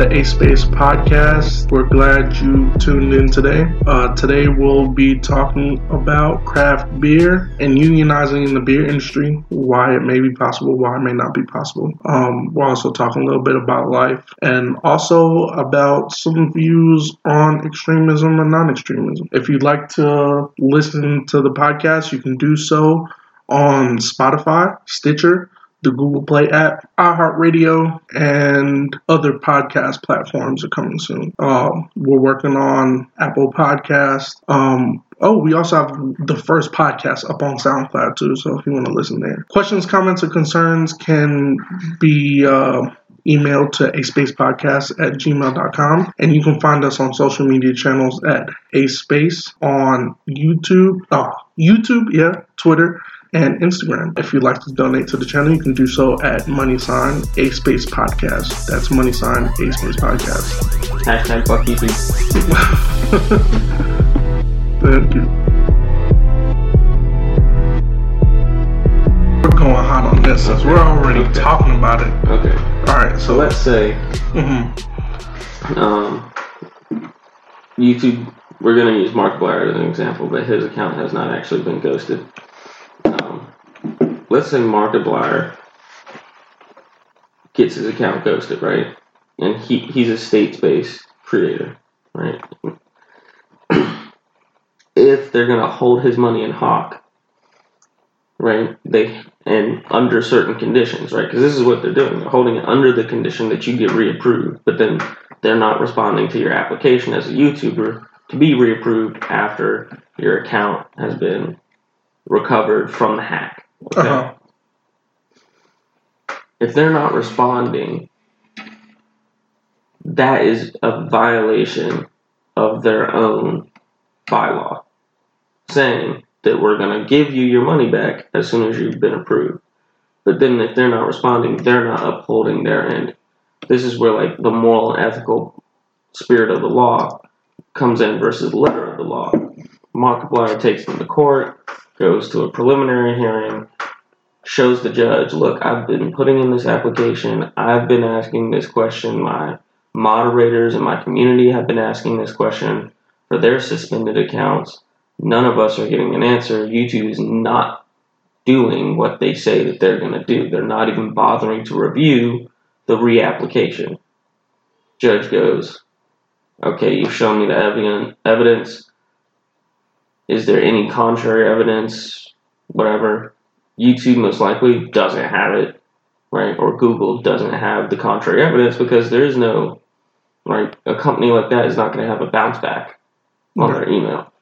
the A Space podcast. We're glad you tuned in today. Uh, today, we'll be talking about craft beer and unionizing in the beer industry, why it may be possible, why it may not be possible. Um, we're also talking a little bit about life and also about some views on extremism and non extremism. If you'd like to listen to the podcast, you can do so on Spotify, Stitcher, the Google Play app, iHeartRadio, and other podcast platforms are coming soon. Um, we're working on Apple Podcast. Um, oh, we also have the first podcast up on SoundCloud too. So if you want to listen there, questions, comments, or concerns can be. Uh, emailed to a space podcast at gmail.com and you can find us on social media channels at a space on youtube oh youtube yeah twitter and Instagram. If you'd like to donate to the channel, you can do so at money sign a space podcast. That's money sign a space podcast. Hashtag fuck you. Thank you. We're going hot on this since we're already Okay. talking about it. Okay. All right, So so let's say mm-hmm. um, YouTube. We're gonna use Markiplier as an example, but his account has not actually been ghosted. Let's say Markiplier gets his account ghosted, right? And he he's a states-based creator, right? if they're gonna hold his money in Hawk, right? They and under certain conditions, right? Because this is what they're doing. They're holding it under the condition that you get reapproved, but then they're not responding to your application as a YouTuber to be reapproved after your account has been recovered from the hack. Okay? uh-huh. If they're not responding, that is a violation of their own bylaw, saying that we're going to give you your money back as soon as you've been approved. But then if they're not responding, they're not upholding their end. This is where like the moral and ethical spirit of the law comes in versus the letter of the law. Markiplier takes them to court, goes to a preliminary hearing, shows the judge, look, I've been putting in this application, I've been asking this question, my moderators in my community have been asking this question for their suspended accounts. None of us are getting an answer. YouTube is not doing what they say that they're going to do. They're not even bothering to review the reapplication. Judge goes, okay, you've shown me the evidence. Is there any contrary evidence? Whatever. YouTube most likely doesn't have it, right? Or Google doesn't have the contrary evidence because there is no, right? A company like that is not going to have a bounce back on their email,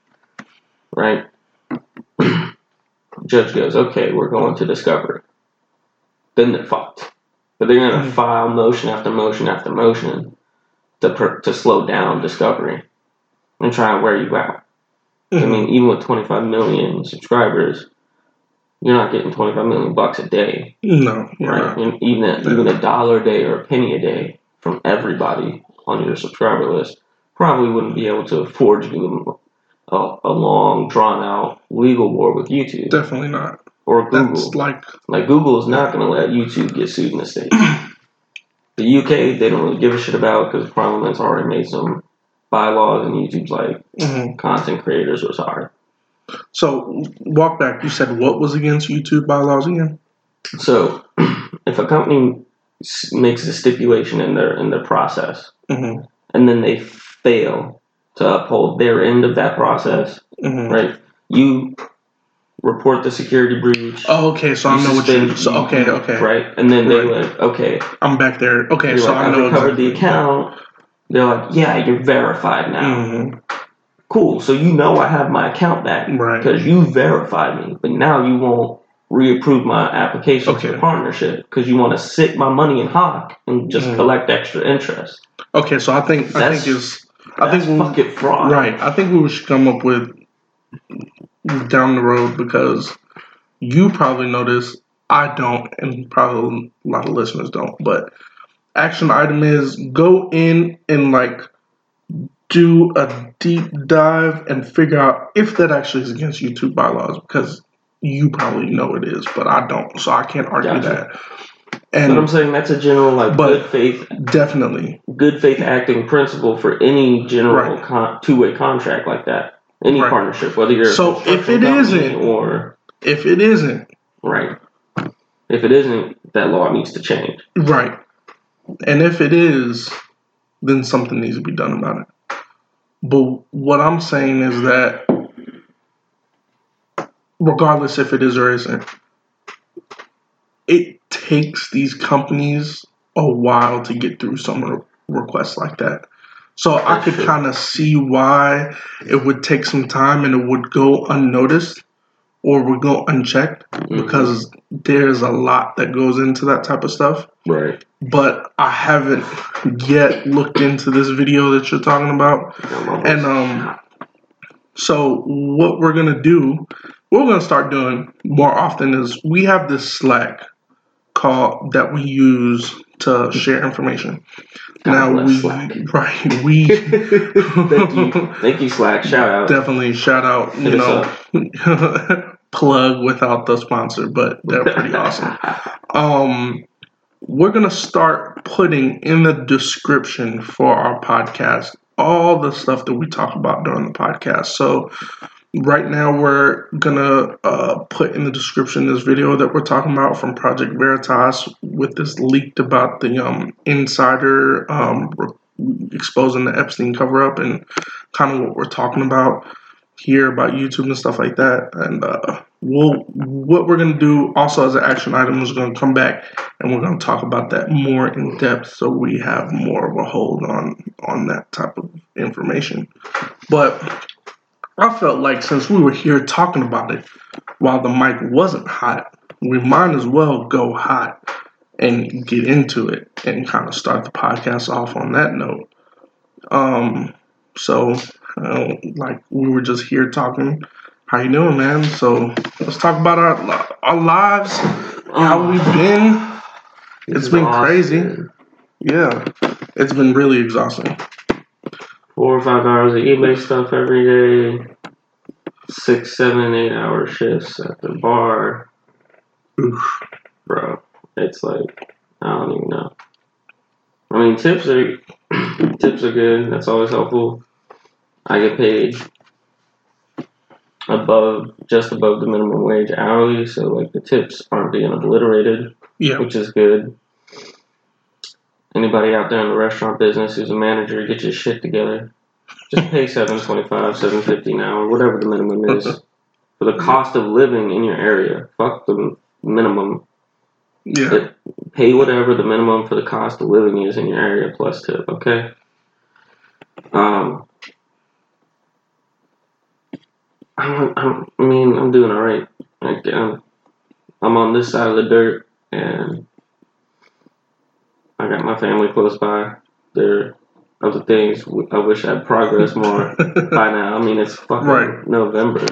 right? Judge goes, okay, we're going to discovery. Then they're fucked. But they're going to Mhm. file motion after motion after motion to, per- to slow down discovery and try and wear you out. I mean, even with 25 million subscribers, you're not getting 25 million bucks a day, no, right? And even a, even a dollar a day or a penny a day from everybody on your subscriber list probably wouldn't be able to afford you a, a long, drawn out legal war with YouTube definitely not. or Google. That's like Like Google is not going to let YouTube get sued in the states. the UK they don't really give a shit about because Parliament's already made some bylaws, and YouTube's like mhm. content creators was hard. so. Walk back. You said what was against YouTube bylaws again? So, if a company makes a stipulation in their in their process, hmm and then they fail to uphold their end of that process, hmm right? You report the security breach. Oh, okay. So I know what you. So okay, okay. Right, and then they Right. like, okay, I'm back there. Okay, so like, I know recovered exactly. the account. They're like, yeah, you're verified now. hmm Cool. So you know I have my account back Right. because you verified me, but now you won't reapprove my application Okay. for partnership because you want to sit my money in Hawk and just Mhm. collect extra interest. Okay, so I think I That's- think is I think we, fucking fraud. right. I think we should come up with down the road because you probably know this. I don't, and probably a lot of listeners don't. But action item is go in and like do a deep dive and figure out if that actually is against YouTube bylaws because you probably know it is, but I don't, so I can't argue Gotcha. that. And but I'm saying that's a general like But- good faith, definitely, good faith acting principle for any general Right. con- two way contract like that. Any Right. partnership, whether you're So if it isn't- or if it isn't right, if it isn't, that law needs to change. right, and if it is, then something needs to be done about it. But what I'm saying is that, regardless if it is or isn't, it takes these companies a while to get through some re- requests like that. So I could kind of see why it would take some time and it would go unnoticed or would go unchecked because there's a lot that goes into that type of stuff. Right. But I haven't yet looked into this video that you're talking about. And um, so what we're gonna do, what we're gonna start doing more often is we have this Slack call that we use to share information. God now we Slack. right we thank you, thank you, Slack. Shout out. definitely shout out you Hit know plug without the sponsor, but they're pretty awesome. um we're gonna start putting in the description for our podcast all the stuff that we talk about during the podcast so right now we're gonna uh, put in the description this video that we're talking about from project veritas with this leaked about the um, insider um, re- exposing the epstein cover-up and kind of what we're talking about here about youtube and stuff like that. And uh, we'll what we're to do also as an action item is to come back and we're to talk about that more in depth so we have more of a hold on on that type of information. But i felt like since we were here talking about it while the mic wasn't hot we might as well go hot and get into it and kind of start the podcast off on that note. Um so uh, like we were just here talking how you doing man so let's talk about our our lives how we've been It's been crazy. yeah it's been really exhausting Four or five hours of eBay stuff every day. Six, seven, eight hour shifts at the bar. Oof. Bro, it's like I don't even know. I mean, tips are tips are good. That's always helpful. I get paid above just above the minimum wage hourly, so like the tips aren't being obliterated, yeah which is good. Anybody out there in the restaurant business who's a manager, get your shit together. Just pay seven twenty five, seven fifty an hour, whatever the minimum is, for the cost of living in your area. Fuck the minimum yeah pay whatever the minimum for the cost of living is in your area plus tip, okay? Um, I'm, I'm, I mean, I'm doing all right. Like, I'm, I'm on this side of the dirt, and I got my family close by. There are other things I wish I'd progressed more by now. I mean, it's fucking Right. November.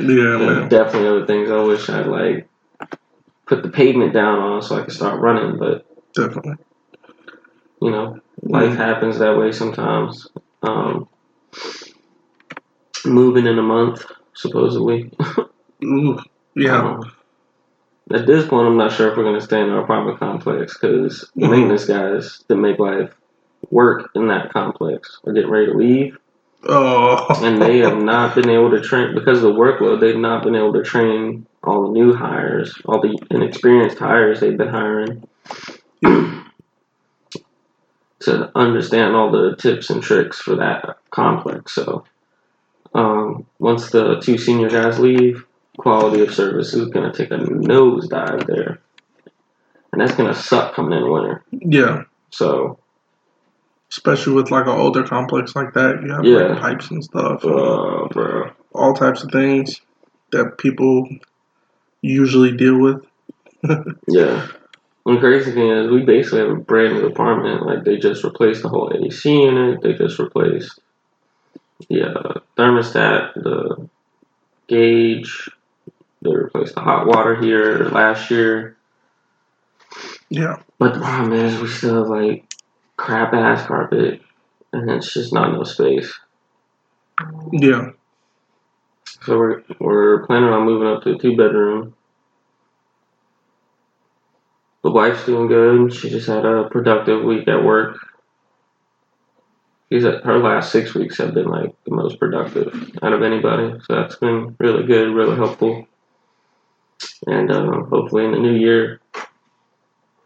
yeah There's definitely other things I wish I'd like put the pavement down on so I could start running, but definitely you know, life happens that way sometimes. Um, moving in a month, supposedly. Ooh, yeah Um, at this point, I'm not sure if we're going to stay in our apartment complex because the maintenance guys that make life work in that complex are getting ready to leave, oh and they have not been able to train because of the workload. They've not been able to train all the new hires, all the inexperienced hires they've been hiring. to understand all the tips and tricks for that complex. So um, once the two senior guys leave, quality of service is going to take a nosedive there, and that's going to suck coming in winter. yeah So especially with like an older complex like that you have Yeah. like pipes and stuff uh, bro, all types of things that people usually deal with yeah. And the crazy thing is, we basically have a brand new apartment. Like they just replaced the whole AC unit. They just replaced the uh, thermostat, the gauge. They replaced the hot water here last year. yeah But the problem is, we still have like crap ass carpet, and it's just not enough space. yeah So we're we're planning on moving up to a two bedroom. the wife's doing good. She just had a productive week at work. She's at, her last six weeks have been like the most productive out of anybody, so that's been really good, really helpful. And uh, hopefully in the new year,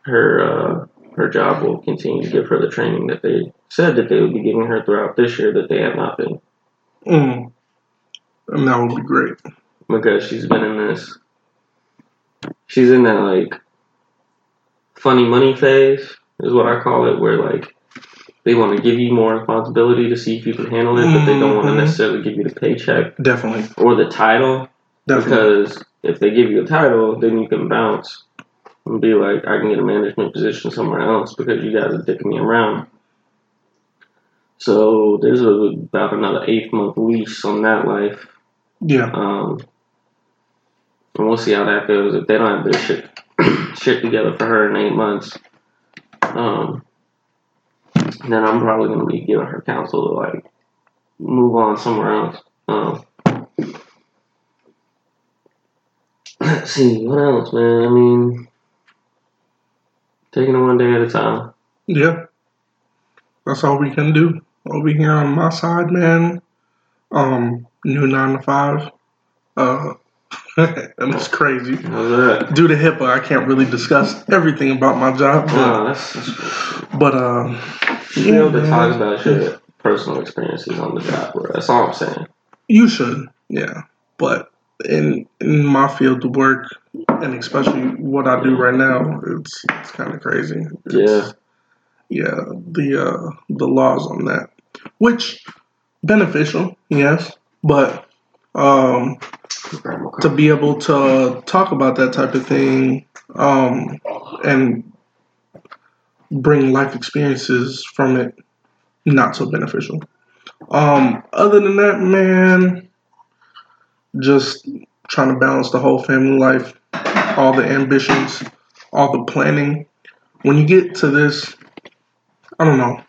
her uh, her job will continue to give her the training that they said that they would be giving her throughout this year that they have not been. Mm. And that would be great. because she's been in this. She's in that like funny money phase, is what I call it, where like they want to give you more responsibility to see if you can handle it, but they don't want to Mhm. necessarily give you the paycheck Definitely. or the title. Definitely. Because if they give you a title, then you can bounce and be like, I can get a management position somewhere else because you guys are dicking me around. So there's a, about another eight month lease on that life. yeah. Um, and we'll see how that goes. If they don't have their shit shit together for her in eight months, um, then I'm probably gonna be giving her counsel to like move on somewhere else. Um, let's see what else, man. I mean, taking it one day at a time. Yeah. That's all we can do. Over here on my side, man. Um, new nine to five. Uh, and it's crazy. That? Due to HIPAA, I can't really discuss everything about my job, but, Oh, that's, that's but um, you be able to talk about your personal experiences on the job, bro. That's all I'm saying. You should, yeah. But in in my field of work, and especially what I do right now, it's it's kind of crazy. It's- yeah. The uh, the laws on that, which beneficial, yes, but um, to be able to talk about that type of thing um, and bring life experiences from it, not so beneficial. Um, other than that, man, just trying to balance the whole family life, all the ambitions, all the planning. When you get to this, I don't know.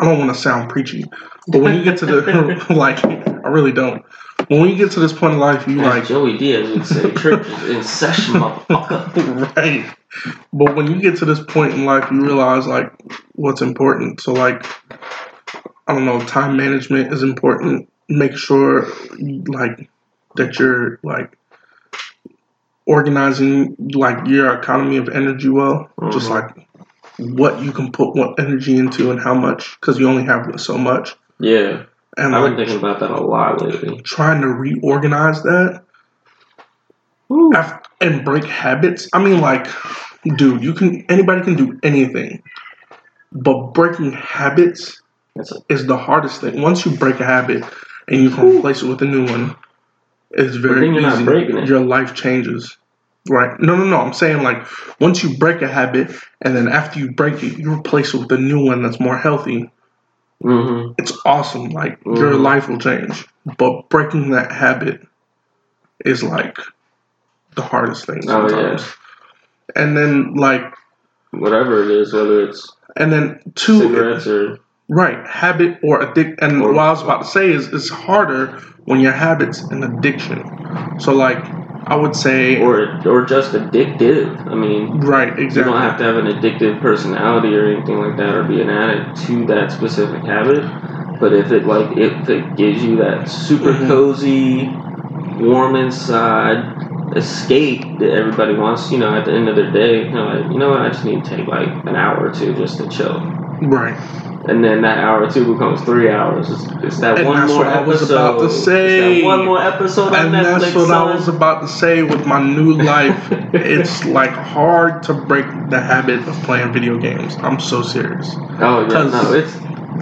I don't want to sound preachy, but when you get to the like, I really don't. When you get to this point in life, you Like like Joey Diaz would say, church is in session, motherfucker. right. But when you get to this point in life, you realize like what's important. So like, I don't know, time management is important. Make sure like that you're like organizing like your economy of energy well. Just Mhm. like what you can put what energy into and how much, because you only have so much. Yeah, And I've been thinking about that a lot lately. trying to reorganize that Woo. And break habits. I mean, like, dude, you can anybody can do anything, but breaking habits is the hardest thing. Once you break a habit and you can replace it with a new one, it's very you're not easy. breaking it. Your life changes. Right? No, no, no. I'm saying like once you break a habit and then after you break it, you replace it with a new one that's more healthy. Mm-hmm. It's awesome. Like your Mhm. life will change. But breaking that habit is like the hardest thing Oh, sometimes. And then like Whatever it is, whether it's and then two cigarettes or right habit or addict and Or- what I was about to say is it's harder when your habits an addiction. So like I would say or or just addictive. I mean, right Exactly. you don't have to have an addictive personality or anything like that, or be an addict to that specific habit. But if it like if it gives you that super Mhm. cozy, warm inside escape that everybody wants, you know, at the end of their day, you know, like, you know what, I just need to take like an hour or two just to chill. right. And then that hour or two becomes three hours. It's, it's that And one that's more what I episode. was about to It's say. that one more episode on And Netflix. that's what I was about to say with my new life. it's like hard to break the habit of playing video games. I'm so serious. Oh yeah, no, it's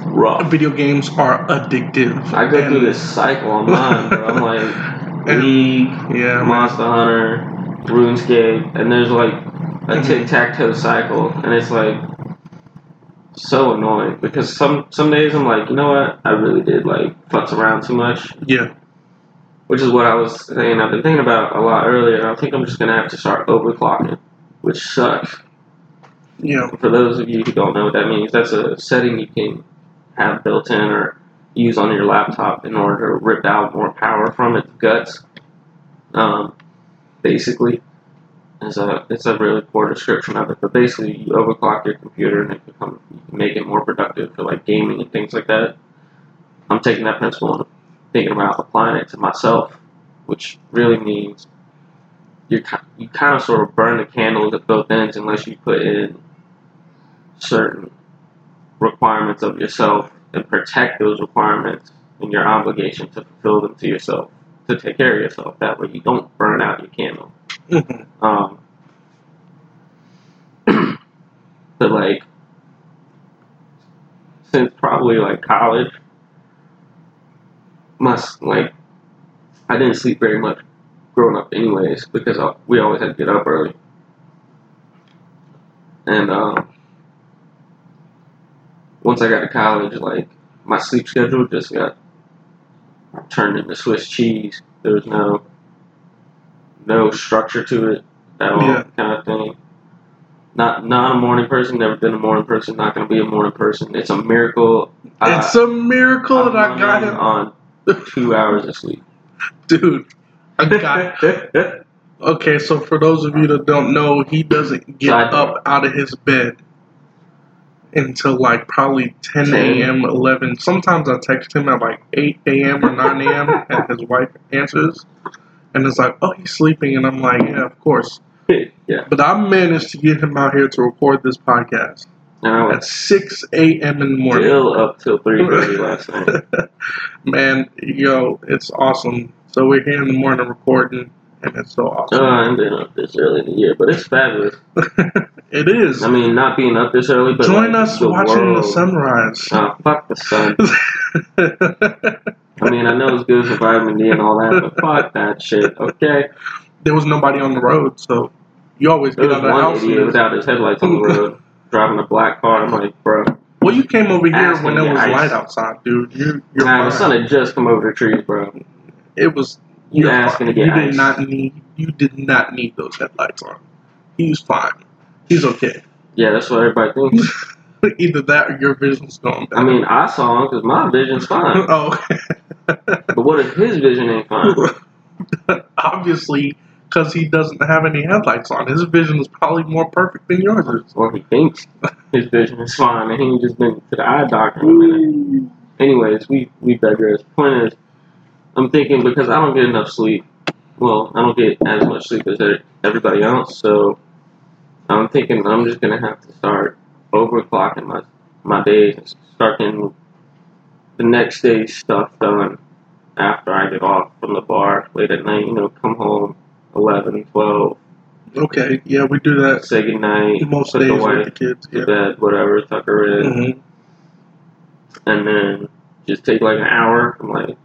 rough. Video games are addictive. I go through this cycle on mine, bro. I'm like League, Yeah, man. Monster Hunter, RuneScape, and there's like a Mhm. tic tac toe cycle, and it's like so annoying because some some days I'm like, you know what, I really did like futz around too much, Yeah. which is what I was saying. I've been thinking about a lot earlier. I think I'm just gonna have to start overclocking, which sucks. Yeah. For those of you who don't know what that means, that's a setting you can have built in or use on your laptop in order to rip out more power from its guts. Um, basically, is a it's a really poor description of it. But basically, you overclock your computer and it become make it more productive for like gaming and things like that. I'm taking that principle and thinking about applying it to myself, which really means you you kind of sort of burn the candles at both ends unless you put in certain requirements of yourself and protect those requirements and your obligation to fulfill them to yourself to take care of yourself. That way, you don't burn out your candle. Mhm. Um, but like, since probably like college, my s- like, I didn't sleep very much growing up, anyways, because we always had to get up early, and um, once I got to college, like my sleep schedule just got turned into Swiss cheese. There was no no structure to it at all, Yeah. kind of thing. Not not a morning person. Never been a morning person. Not gonna be a morning person. It's a miracle. It's a miracle I'm that I got him, on two hours of sleep. dude. I got. Okay, so for those of you that don't know, he doesn't get up out of his bed until like probably 10 10. a.m., 11. Sometimes I text him at like 8 a.m. or 9 a.m. and his wife answers. And it's like, oh, he's sleeping. And I'm like, yeah, of course. yeah, But I managed to get him out here to record this podcast I at was 6 a.m. in the morning. still up till three thirty last night. Man, yo, it's awesome. So we're here in the morning recording, and it's so awesome. I haven't been up this early in the year, but it's fabulous. it is. I mean, not being up this early, but Join like, us the watching world. the sunrise. Fuck the sun. I mean, I know it's good for vitamin D and all that, but fuck that shit. Okay, there was nobody on the road, so you always there get out of the house. idiot without his headlights on the road, driving a black car. I'm like, bro, Well, you came over here when there was get light outside, dude. You, you're nah, the sun had just come over the trees, bro. It was. You you're asking to get You did ice. not need. You did not need those headlights on. He's fine. He's okay. Yeah, that's what everybody thinks. Either that or your vision's going bad. I mean, I saw him because my vision's fine. oh. But what if his vision ain't fine? Obviously, because he doesn't have any headlights on, his vision is probably more perfect than yours is. Or he thinks his vision is fine and he just been to the eye doctor in a minute. Anyways, we, we digress. Point is, I'm thinking because I don't get enough sleep. Well, I don't get as much sleep as everybody else, so I'm thinking I'm just gonna have to start overclocking my my days and start getting the next day's stuff done after I get off from the bar late at night. You know, come home 11, 12, Okay, yeah, we do that say goodnight, most put days the with wife the kids. to Yeah. bed, whatever, tuck her in. hmm and then just take like an hour from like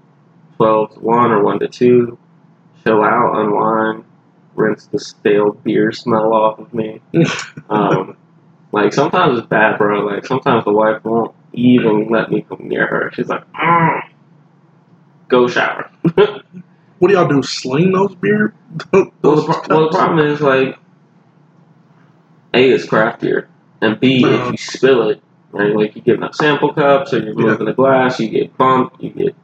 12 to 1 or 1 to 2, chill out, unwind, rinse the stale beer smell off of me. Um, like sometimes it's bad, bro. Like sometimes the wife won't even let me come near her. She's like, "Mm, go shower. What do y'all do? Sling those beer? the, those pro- well, the problem is like, A, it's craft beer, and B, if Uh-huh. you spill it, right, like you're giving up sample cups or you're Yeah. moving the glass, you get bumped, you get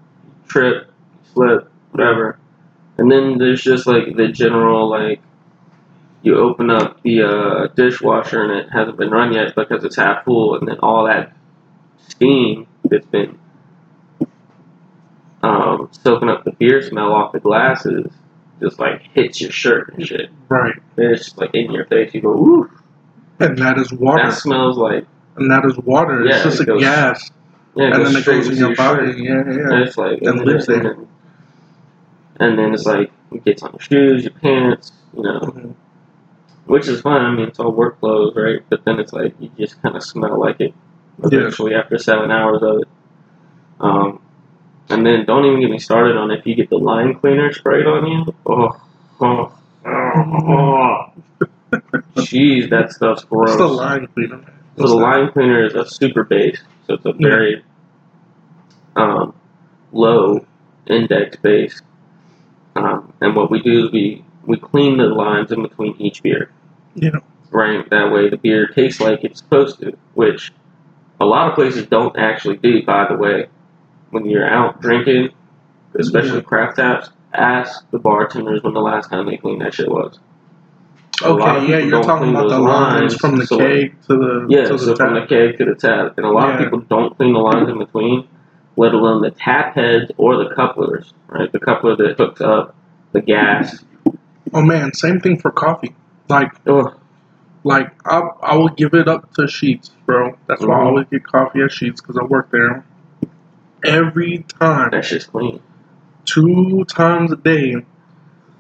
tripped, slip, whatever. And then there's just like the general like you open up the uh, dishwasher and it hasn't been run yet because it's half full, and then all that steam that's been um, soaking up the beer smell off the glasses just like hits your shirt and shit. Right. And it's just like in your face. You go, ooh, And that is water. that smells like and that is water. Yeah, it's just it a goes- gas. yeah, and then it goes in into your body. shirt. Yeah, And yeah. it's like And lives there. And then it's like it gets on your shoes, your pants, you know, Mhm. which is fine. I mean, it's all work clothes, right? But then it's like you just kind of smell like it Yeah. eventually after seven hours of it. Um, and then don't even get me started on if you get the line cleaner sprayed on you. Oh, oh, oh. Jeez, that stuff's gross. It's the line cleaner. So the line cleaner is a super base, so it's a Yeah. very um, low index base. Um, and what we do is we, we clean the lines in between each beer, Yeah. right? That way the beer tastes like it's supposed to, which a lot of places don't actually do, by the way. When you're out drinking, especially Yeah. craft taps, ask the bartenders when the last time they cleaned that shit was. A Okay, yeah, you're talking about the lines from the so- keg to the Yeah, to the so from the keg to the tap, and a lot of people don't clean the lines in between, let alone the tap heads or the couplers. Right, the coupler that hooks up the gas. Oh man, same thing for coffee. Like Oh, like I I will give it up to Sheetz, bro. That's why I Mhm. always get coffee at Sheetz because I work there. Every time, that shit's clean. two times a day,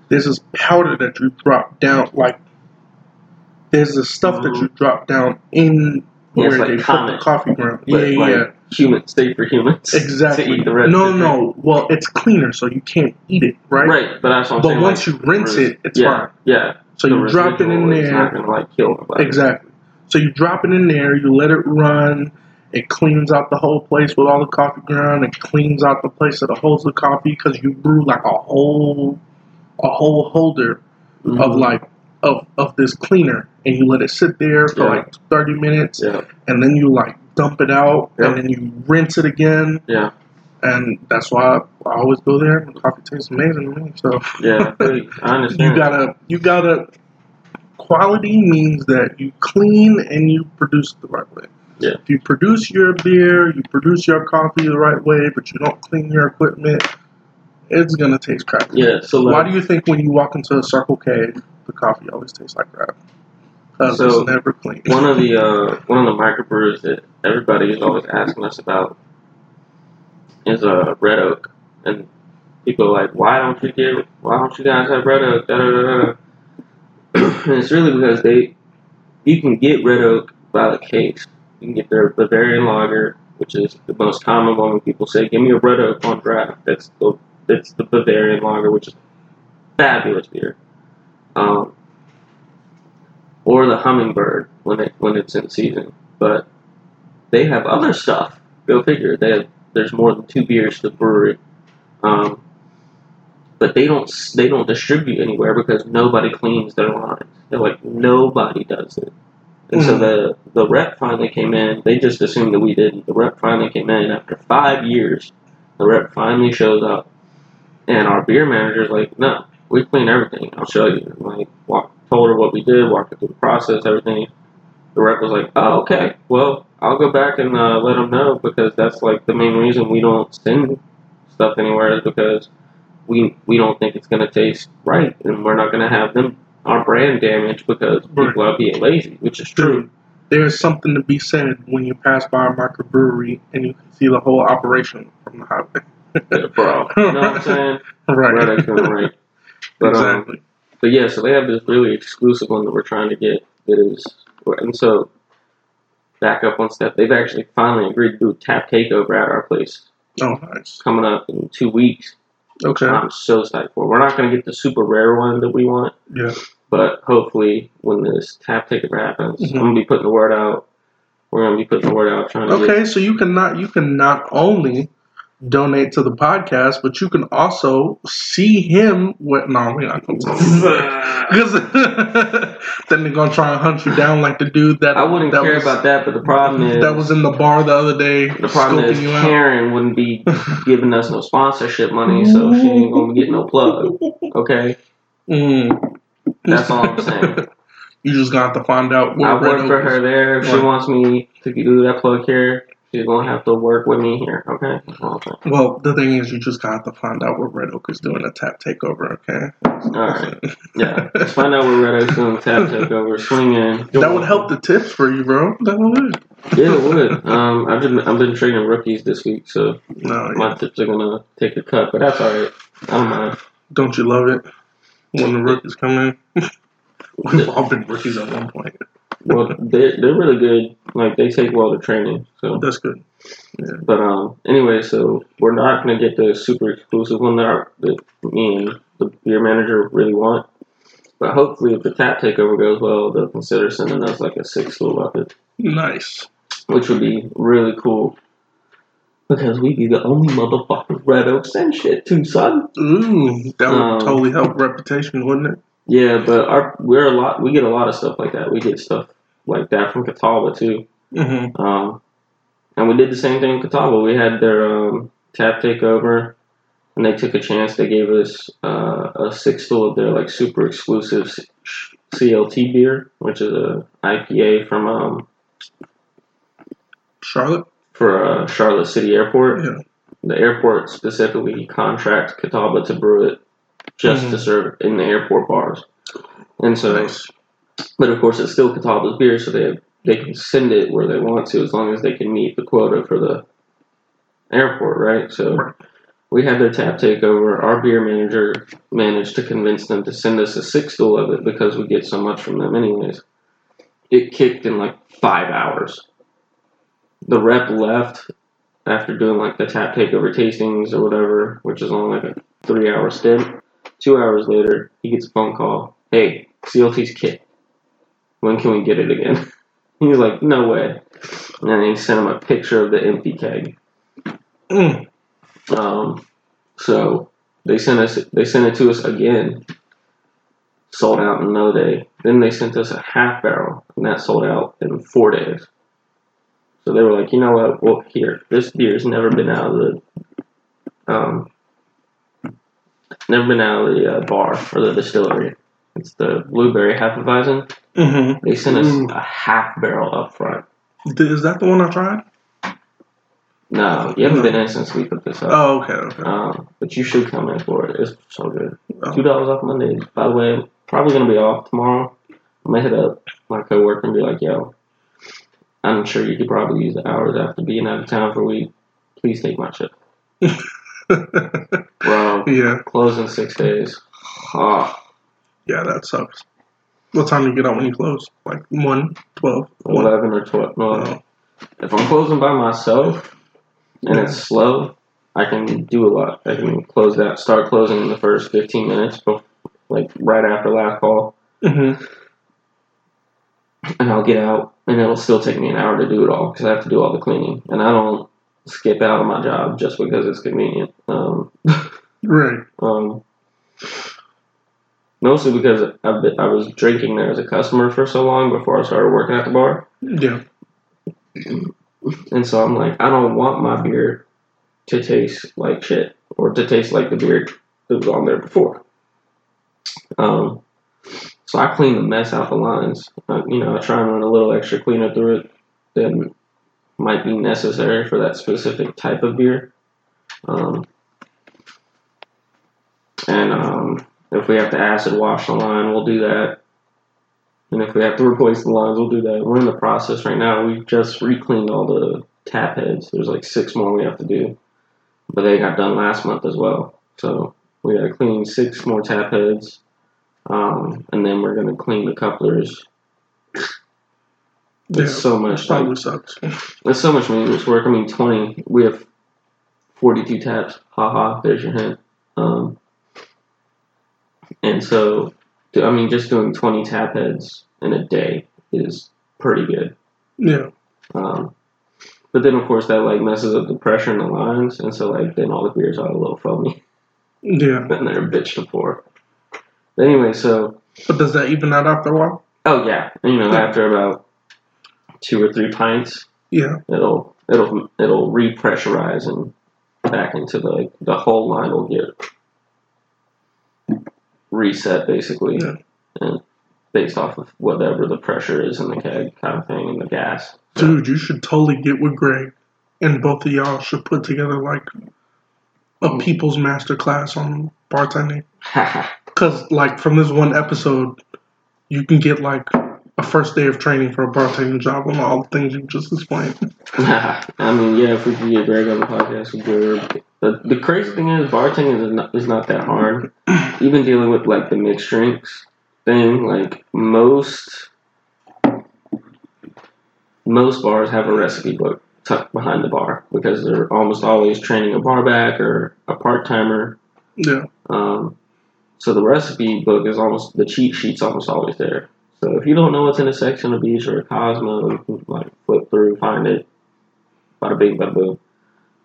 there's this powder that you drop down. Like there's this stuff that Mhm. you drop down in Yeah, where like they put the coffee ground. Yeah, yeah, like yeah. Human, safe for humans Exactly. to eat the red. no, no. Well, it's cleaner, so you can't eat it, right? Right, but that's what I'm But saying. once like, you rinse res- it, it's yeah, fine. Yeah. So the you drop it in there. not gonna like kill nobody. Exactly. So you drop it in there, you let it run. It cleans out the whole place with all the coffee ground. It cleans out the place that holds the coffee because you brew like a whole, a whole holder Mhm. of like of of this cleaner, and you let it sit there for Yeah. like thirty minutes, Yeah, and then you like dump it out, Yeah. and then you rinse it again, yeah, and that's why I, always go there. and Coffee tastes amazing to me. So yeah. I you. I understand. you gotta you gotta quality means that you clean and you produce it the right way Yeah. if you produce your beer you produce your coffee the right way but you don't clean your equipment it's gonna taste crappy Yeah. So why do you think when you walk into a circle k the coffee always tastes like crap because So, never clean one of the uh, one of the microbrews that everybody is always asking us about is uh, Red Oak, and people are like, "Why don't you get? Why don't you guys have Red Oak?" Da, da, da. and it's really because they you can get Red Oak by the case. You can get their Bavarian Lager, which is the most common one when people say, "Give me a Red Oak on draft." That's the that's the Bavarian Lager, which is fabulous beer. Um, or the hummingbird when it when it's in season. But they have other stuff. Go figure. They have, there's more than two beers to the brewery. Um, but they don't they don't distribute anywhere because nobody cleans their lines. They're like nobody does it. And so Mhm. the the rep finally came in. They just assumed that we didn't. The rep finally came in after five years. The rep finally shows up, and our beer manager's like, "No, we clean everything. I'll show you." And like, walk, told her what we did, walked her through the process, everything. The rep was like, "Oh, okay. Well, I'll go back and uh, let them know because that's like the main reason we don't send stuff anywhere is because we we don't think it's gonna taste right, and we're not gonna have them our brand damaged because people are being lazy, which is true. there's something to be said when you pass by a microbrewery and you can see the whole operation from the highway bro. You know what I'm saying? right Right, right. But um, exactly but yeah, so they have this really exclusive one that we're trying to get that is, and so back up one step. They've actually finally agreed to do a tap takeover at our place oh nice coming up in two weeks. okay I'm so psyched for. We're not going to get the super rare one that we want, yeah but hopefully when this tap takeover happens, Mhm. I'm gonna be putting the word out. We're gonna be putting the word out trying to get Okay, so you can not you can not only donate to the podcast, but you can also see him. What? No, we're not going to. Because then they're gonna try and hunt you down like the dude that I wouldn't that care was, about that, but the problem is that was in the bar the other day. the problem is scoping you out. Karen wouldn't be giving us no sponsorship money, so she ain't gonna get no plug. Okay, Mm. that's all I'm saying. You just got to find out. Where I work for her there. If she wants me to do that plug here, she's gonna have to work with me here. Okay, I'm saying. Well, the thing is, you just got to find out where Red Oak is doing a tap takeover. Okay. All right. Yeah, let's find out where Red Oak's doing a tap takeover. Swing in. That would help the tips for you, bro. That would. Yeah, it would. Um, I've been I've been trading rookies this week, so No, my yeah. tips are gonna take a cut, but that's all right. I don't mind. Don't you love it when the rookies come in? We've all been rookies at one point. Well, they're they're really good. Like they take well to training. So, That's good. but um, anyway, so we're not gonna get the super exclusive one that, our, that me and the beer manager really want. But hopefully, if the tap takeover goes well, they'll consider sending us like a six of it, Nice. which would be really cool. Because we'd be the only motherfucking Red Oak send shit to, son. Ooh, that would Um, totally help reputation, wouldn't it? Yeah, but our we're a lot. We get a lot of stuff like that. We get stuff like that from Catawba too. Mm-hmm. Um, and we did the same thing in Catawba. We had their um, tap takeover, and they took a chance. They gave us uh, a sixtel of their like super exclusive CLT beer, which is a IPA from um, Charlotte. for uh, Charlotte City Airport. Yeah. The airport specifically contracts Catawba to brew it just to Mhm. serve in the airport bars. And so, Nice. but of course, it's still Catawba's beer, so they they can send it where they want to as long as they can meet the quota for the airport, right? So. Right. We had their tap takeover. Our beer manager managed to convince them to send us a sixtel of it because we get so much from them, anyways. It kicked in like five hours. The rep left after doing like the tap takeover tastings or whatever, which is only like a three hour stint. Two hours later, he gets a phone call. Hey, CLT's kicked. When can we get it again? He's like, no way. And then he sent him a picture of the empty keg. Mm. Um, so they sent us they sent it to us again. Sold out in no day. Then they sent us a half barrel, and that sold out in four days. So they were like, you know what? Well, here, this beer's never been out of the, um, never been out of the uh, bar or the distillery. It's the blueberry Hefeweizen. Mm-hmm. They sent us Mm. a half barrel up front. Is that the one I tried? No, you haven't been in since we put this up. Oh, okay, okay. Um, but you should come in for it. It's so good. Oh. Two dollars off Mondays. By the way, I'm probably gonna be off tomorrow. I might hit up my coworker and be like, "Yo, I'm sure you could probably use the hours after being out of town for a week. Please take my shit, bro. yeah, Closing six days. Ah, yeah, that sucks. What time do you get out when you close? Like 1, 12, eleven or twelve. No, Oh, if I'm closing by myself and it's slow, I can do a lot. I can close that. Start closing in the first 15 minutes, like right after last call. mm-hmm. and I'll get out, and it'll still take me an hour to do it all because I have to do all the cleaning, and I don't skip out on my job just because it's convenient. Um, Right. um, mostly because I've been, I was drinking there as a customer for so long before I started working at the bar, Yeah. and so I'm like, I don't want my beer to taste like shit or to taste like the beer that was on there before. Um, so I clean the mess out the lines. Uh, you know, I try and run a little extra cleaner through it than might be necessary for that specific type of beer. Um, and um, if we have to acid wash the line, we'll do that. And if we have to replace the lines, we'll do that. We're in the process right now. We've just re-cleaned all the tap heads. There's like six more we have to do, but they got done last month as well. So we got to clean six more tap heads, um, and then we're gonna clean the couplers. There's Yeah. so much like Probably sucks. there's so much maintenance work. I mean, 20. We have 42 taps. Haha, there's your hint. Um, and so, I mean, just doing 20 tap heads in a day is pretty good. Yeah. Um, but then, of course, that like messes up the pressure in the lines, and so like then all the beers are a little foamy, Yeah. and they're a bitch to pour. But anyway, so But does that even out after a while? oh yeah, you know, Yeah. after about two or three pints, Yeah. it'll it'll it'll repressurize and back into the the whole line will get reset basically Yeah. and based off of whatever the pressure is in the keg kind of thing and the gas Dude, you should totally get with Greg, and both of y'all should put together like a people's master class on bartending. Because, like, from this one episode, you can get like a first day of training for a bartending job on all the things you just explained. I mean yeah if we could get Greg on the podcast we could the, the crazy thing is bartending is not, is not that hard even dealing with like the mixed drinks thing like most most bars have a recipe book tucked behind the bar because they're almost always training a bar back or a part timer. Yeah. Um, so the recipe book is almost the cheat sheet's almost always there. So if you don't know what's in a Sex on the Beach or a Cosmo, you can like flip through, find it, bada bing, bada boom.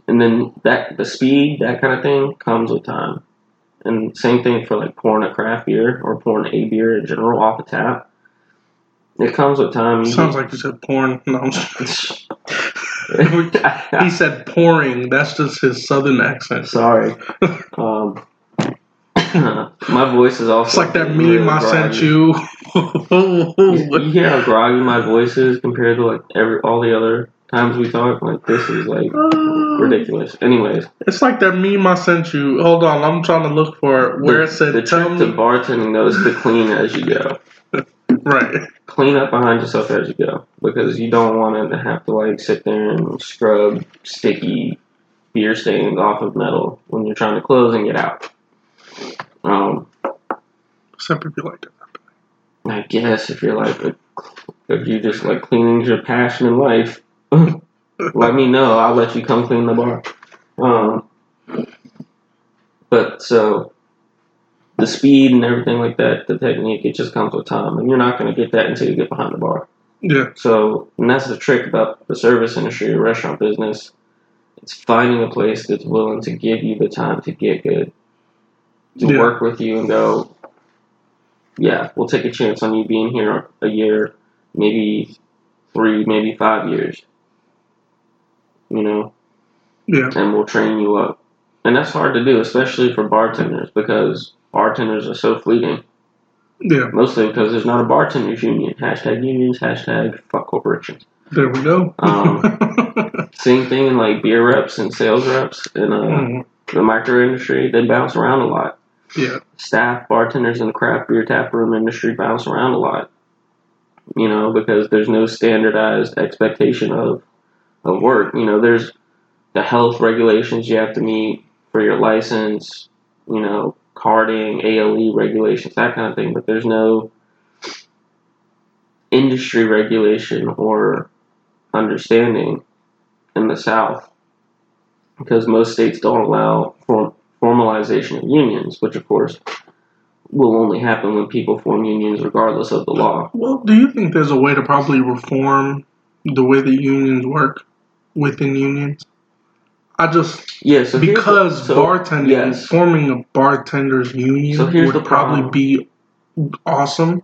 And then that the speed, that kind of thing, comes with time. And same thing for like pouring a craft beer or pouring a beer in general off a tap. It comes with time. Sounds like you said porn. No, he said pouring. That's just his southern accent. Sorry. Um, my voice is also. It's like that meme I sent you You, you hear how groggy my voice is compared to like every all the other times we talk? Like this is like ridiculous. Anyways, It's like that meme I sent you. Hold on, I'm trying to look for it. Where the, it said, the "Tell trick me." to bartending though is to clean as you go. Right. Clean up behind yourself as you go because you don't want to have to like sit there and scrub sticky beer stains off of metal when you're trying to close and get out. Um, Some people like that. I guess if you're like, a, if you just like cleaning your passion in life, let me know. I'll let you come clean the bar. Um, but so the speed and everything like that, the technique, it just comes with time, and you're not going to get that until you get behind the bar. Yeah. So, and that's the trick about the service industry or restaurant business. It's finding a place that's willing to give you the time to get good, to Yeah. work with you and go, yeah, we'll take a chance on you being here a year, maybe three, maybe five years. You know, Yeah. and we'll train you up. And that's hard to do, especially for bartenders, because bartenders are so fleeting. Yeah. Mostly because there's not a bartenders union. Hashtag unions, hashtag fuck corporations. There we go. Um, Same thing in like beer reps and sales reps in uh, Mm, the micro industry. They bounce around a lot. Yeah. Staff bartenders in the craft beer tap room industry bounce around a lot. You know, because there's no standardized expectation of of work. You know, there's the health regulations you have to meet for your license. You know, carding, ALE regulations, that kind of thing. But there's no industry regulation or understanding in the South because most states don't allow form, formalization of unions, which of course will only happen when people form unions regardless of the law. Well, do you think there's a way to probably reform the way that unions work within unions? I just Yeah, so here's the- because so- bartending, yes. forming a bartenders union So would probably be awesome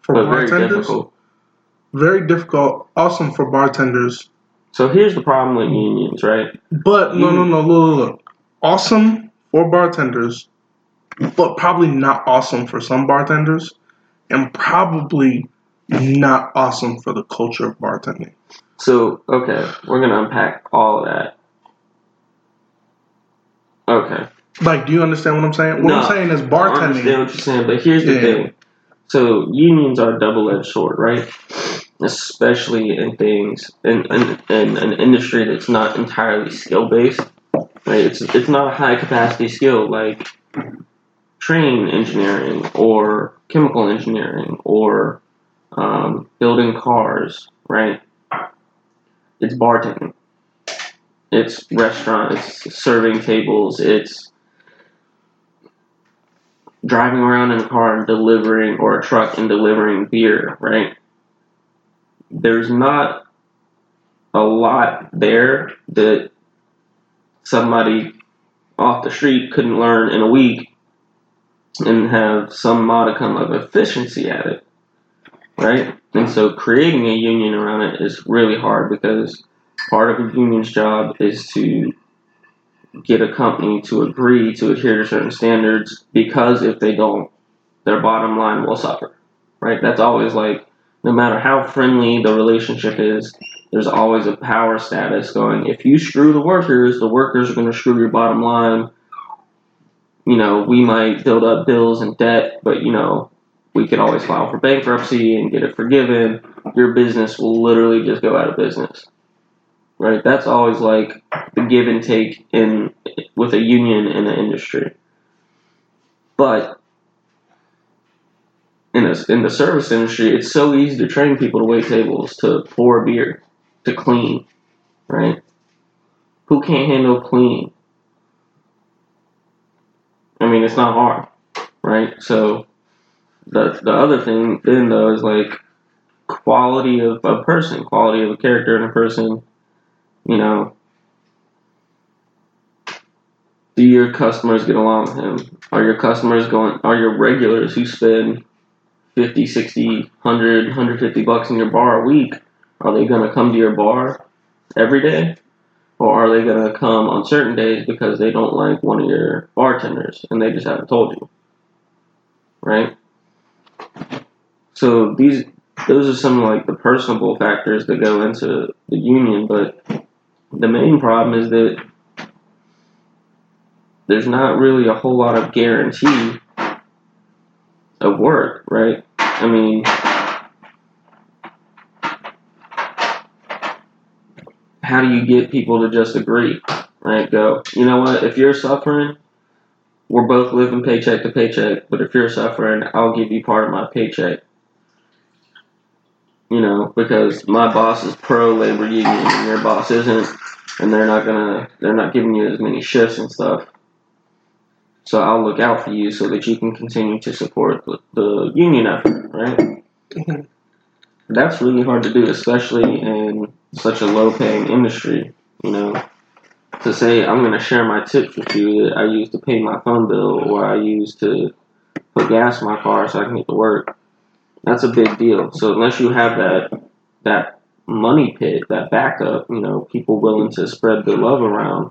for but very bartenders. difficult. Very difficult, awesome for bartenders. So here's the problem with unions, right? But no, no, no, look, look, look. Awesome for bartenders, but probably not awesome for some bartenders, and probably not awesome for the culture of bartending. So okay, we're gonna unpack all of that. Okay. Like, do you understand what I'm saying? What No, I'm saying is I understand bartending. what you're saying, but here's the Yeah. thing. So unions are double edged sword, right? Especially in things in, in, in an industry that's not entirely skill based. Right? It's it's not a high capacity skill like train engineering or chemical engineering or um, building cars, right? It's bartending. It's restaurant. It's serving tables. It's driving around in a car and delivering or a truck and delivering beer, right? There's not a lot there that somebody off the street couldn't learn in a week and have some modicum of efficiency at it, right? And so creating a union around it is really hard because part of a union's job is to get a company to agree to adhere to certain standards because if they don't, their bottom line will suffer. Right? That's always like, no matter how friendly the relationship is, there's always a power status going. If you screw the workers, the workers are going to screw your bottom line. You know, we might build up bills and debt, but you know, we could always file for bankruptcy and get it forgiven. Your business will literally just go out of business right? That's always like the give and take in with a union in the industry. But in a, in the service industry, it's so easy to train people to wait tables, to pour beer, to clean, right? Who can't handle clean? I mean, it's not hard, right? So the the other thing then though is like quality of a person, quality of a character in a person you know, do your customers get along with him? Are your customers going, are your regulars who spend 50, 60, 100, 150 bucks in your bar a week, are they going to come to your bar every day? Or are they going to come on certain days because they don't like one of your bartenders and they just haven't told you? Right? So these those are some like the personable factors that go into the union, but the main problem is that there's not really a whole lot of guarantee of work, right? I mean, how do you get people to just agree, right? Go, you know what? If you're suffering, we're both living paycheck to paycheck, but if you're suffering, I'll give you part of my paycheck. You know, because my boss is pro labor union and your boss isn't, and they're not gonna, they're not giving you as many shifts and stuff. So I'll look out for you so that you can continue to support the, the union effort, right? Mm-hmm. That's really hard to do, especially in such a low paying industry, you know. To say I'm gonna share my tips with you that I use to pay my phone bill or I use to put gas in my car so I can get to work. That's a big deal. So unless you have that that money pit, that backup, you know, people willing to spread the love around,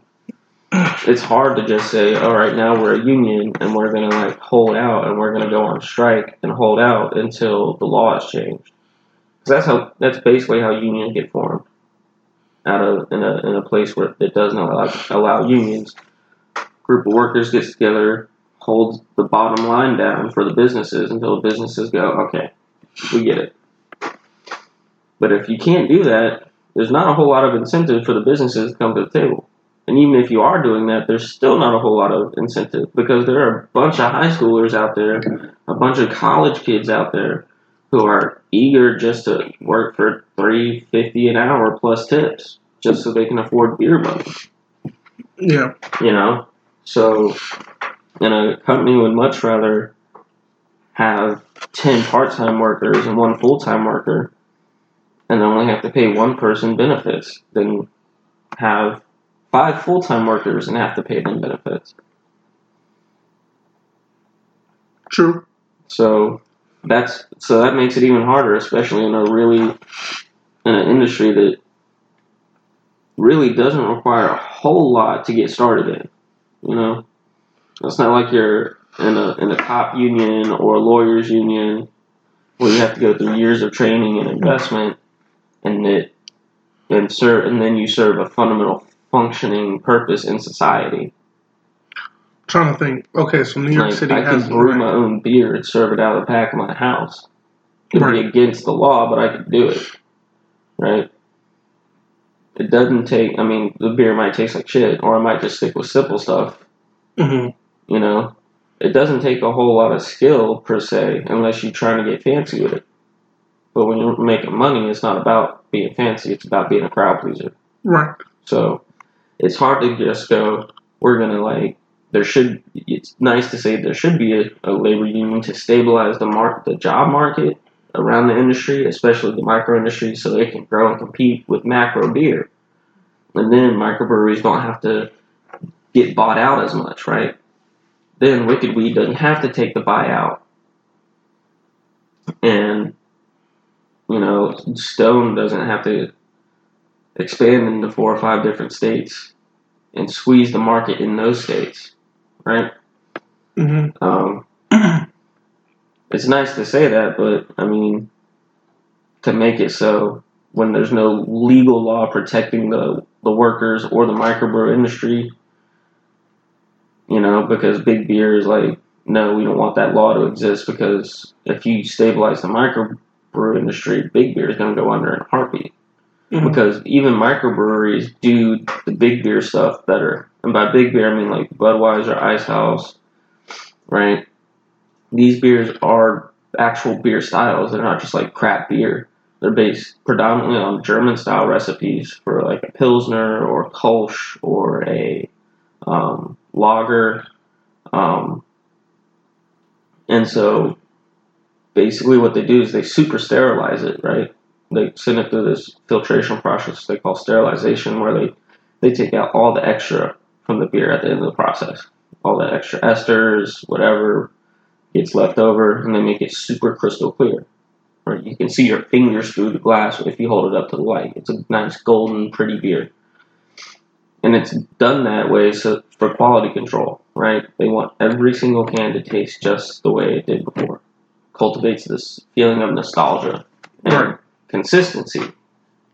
it's hard to just say, all right, now we're a union and we're gonna like hold out and we're gonna go on strike and hold out until the law is changed. That's how that's basically how unions get formed. Out of in a in a place where it doesn't allow allow unions. Group of workers gets together, holds the bottom line down for the businesses until the businesses go, okay, we get it. But if you can't do that, there's not a whole lot of incentive for the businesses to come to the table. And even if you are doing that, there's still not a whole lot of incentive because there are a bunch of high schoolers out there, a bunch of college kids out there who are eager just to work for three fifty an hour plus tips, just so they can afford beer money. Yeah. You know, so and a company would much rather have ten part-time workers and one full-time worker, and only have to pay one person benefits than have five full-time workers and have to pay them benefits. True. So that's so that makes it even harder, especially in a really in an industry that really doesn't require a whole lot to get started in. You know, it's not like you're in a in a top union or a lawyers union where you have to go through years of training and investment, and it and serve and then you serve a fundamental functioning purpose in society. Trying to think. Okay, so New York Like, City I has could brew my own beer and serve it out of the back of my house. It'd Right. be against the law, but I could do it. Right? It doesn't take, I mean, the beer might taste like shit, or I might just stick with simple stuff, Mhm. you know? It doesn't take a whole lot of skill, per se, unless you're trying to get fancy with it. But when you're making money, it's not about being fancy, it's about being a crowd pleaser. Right. So it's hard to just go, we're going to like, there should, it's nice to say there should be a, a labor union to stabilize the market, the job market around the industry, especially the micro industry, so they can grow and compete with macro beer. And then microbreweries don't have to get bought out as much, right? Then Wicked Weed doesn't have to take the buyout. And, you know, Stone doesn't have to expand into four or five different states and squeeze the market in those states, right? hmm Um, it's nice to say that, but I mean, to make it so when there's no legal law protecting the, the workers or the microbrew industry, you know, because big beer is like, no, we don't want that law to exist because if you stabilize the microbrew industry, big beer is going to go under in a heartbeat Mhm. because even microbreweries do the big beer stuff better. And by big beer, I mean like Budweiser, Ice House, right? These beers are actual beer styles. They're not just like crap beer. They're based predominantly on German style recipes for like a Pilsner or Kolsch or a um, lager. Um, and so basically what they do is they super sterilize it, right? they send it through this filtration process they call sterilization, where they they take out all the extra from the beer at the end of the process, all the extra esters, whatever gets left over, and they make it super crystal clear. Right, you can see your fingers through the glass if you hold it up to the light. It's a nice golden, pretty beer, and it's done that way so for quality control. Right, they want every single can to taste just the way it did before. cultivates this feeling of nostalgia and consistency,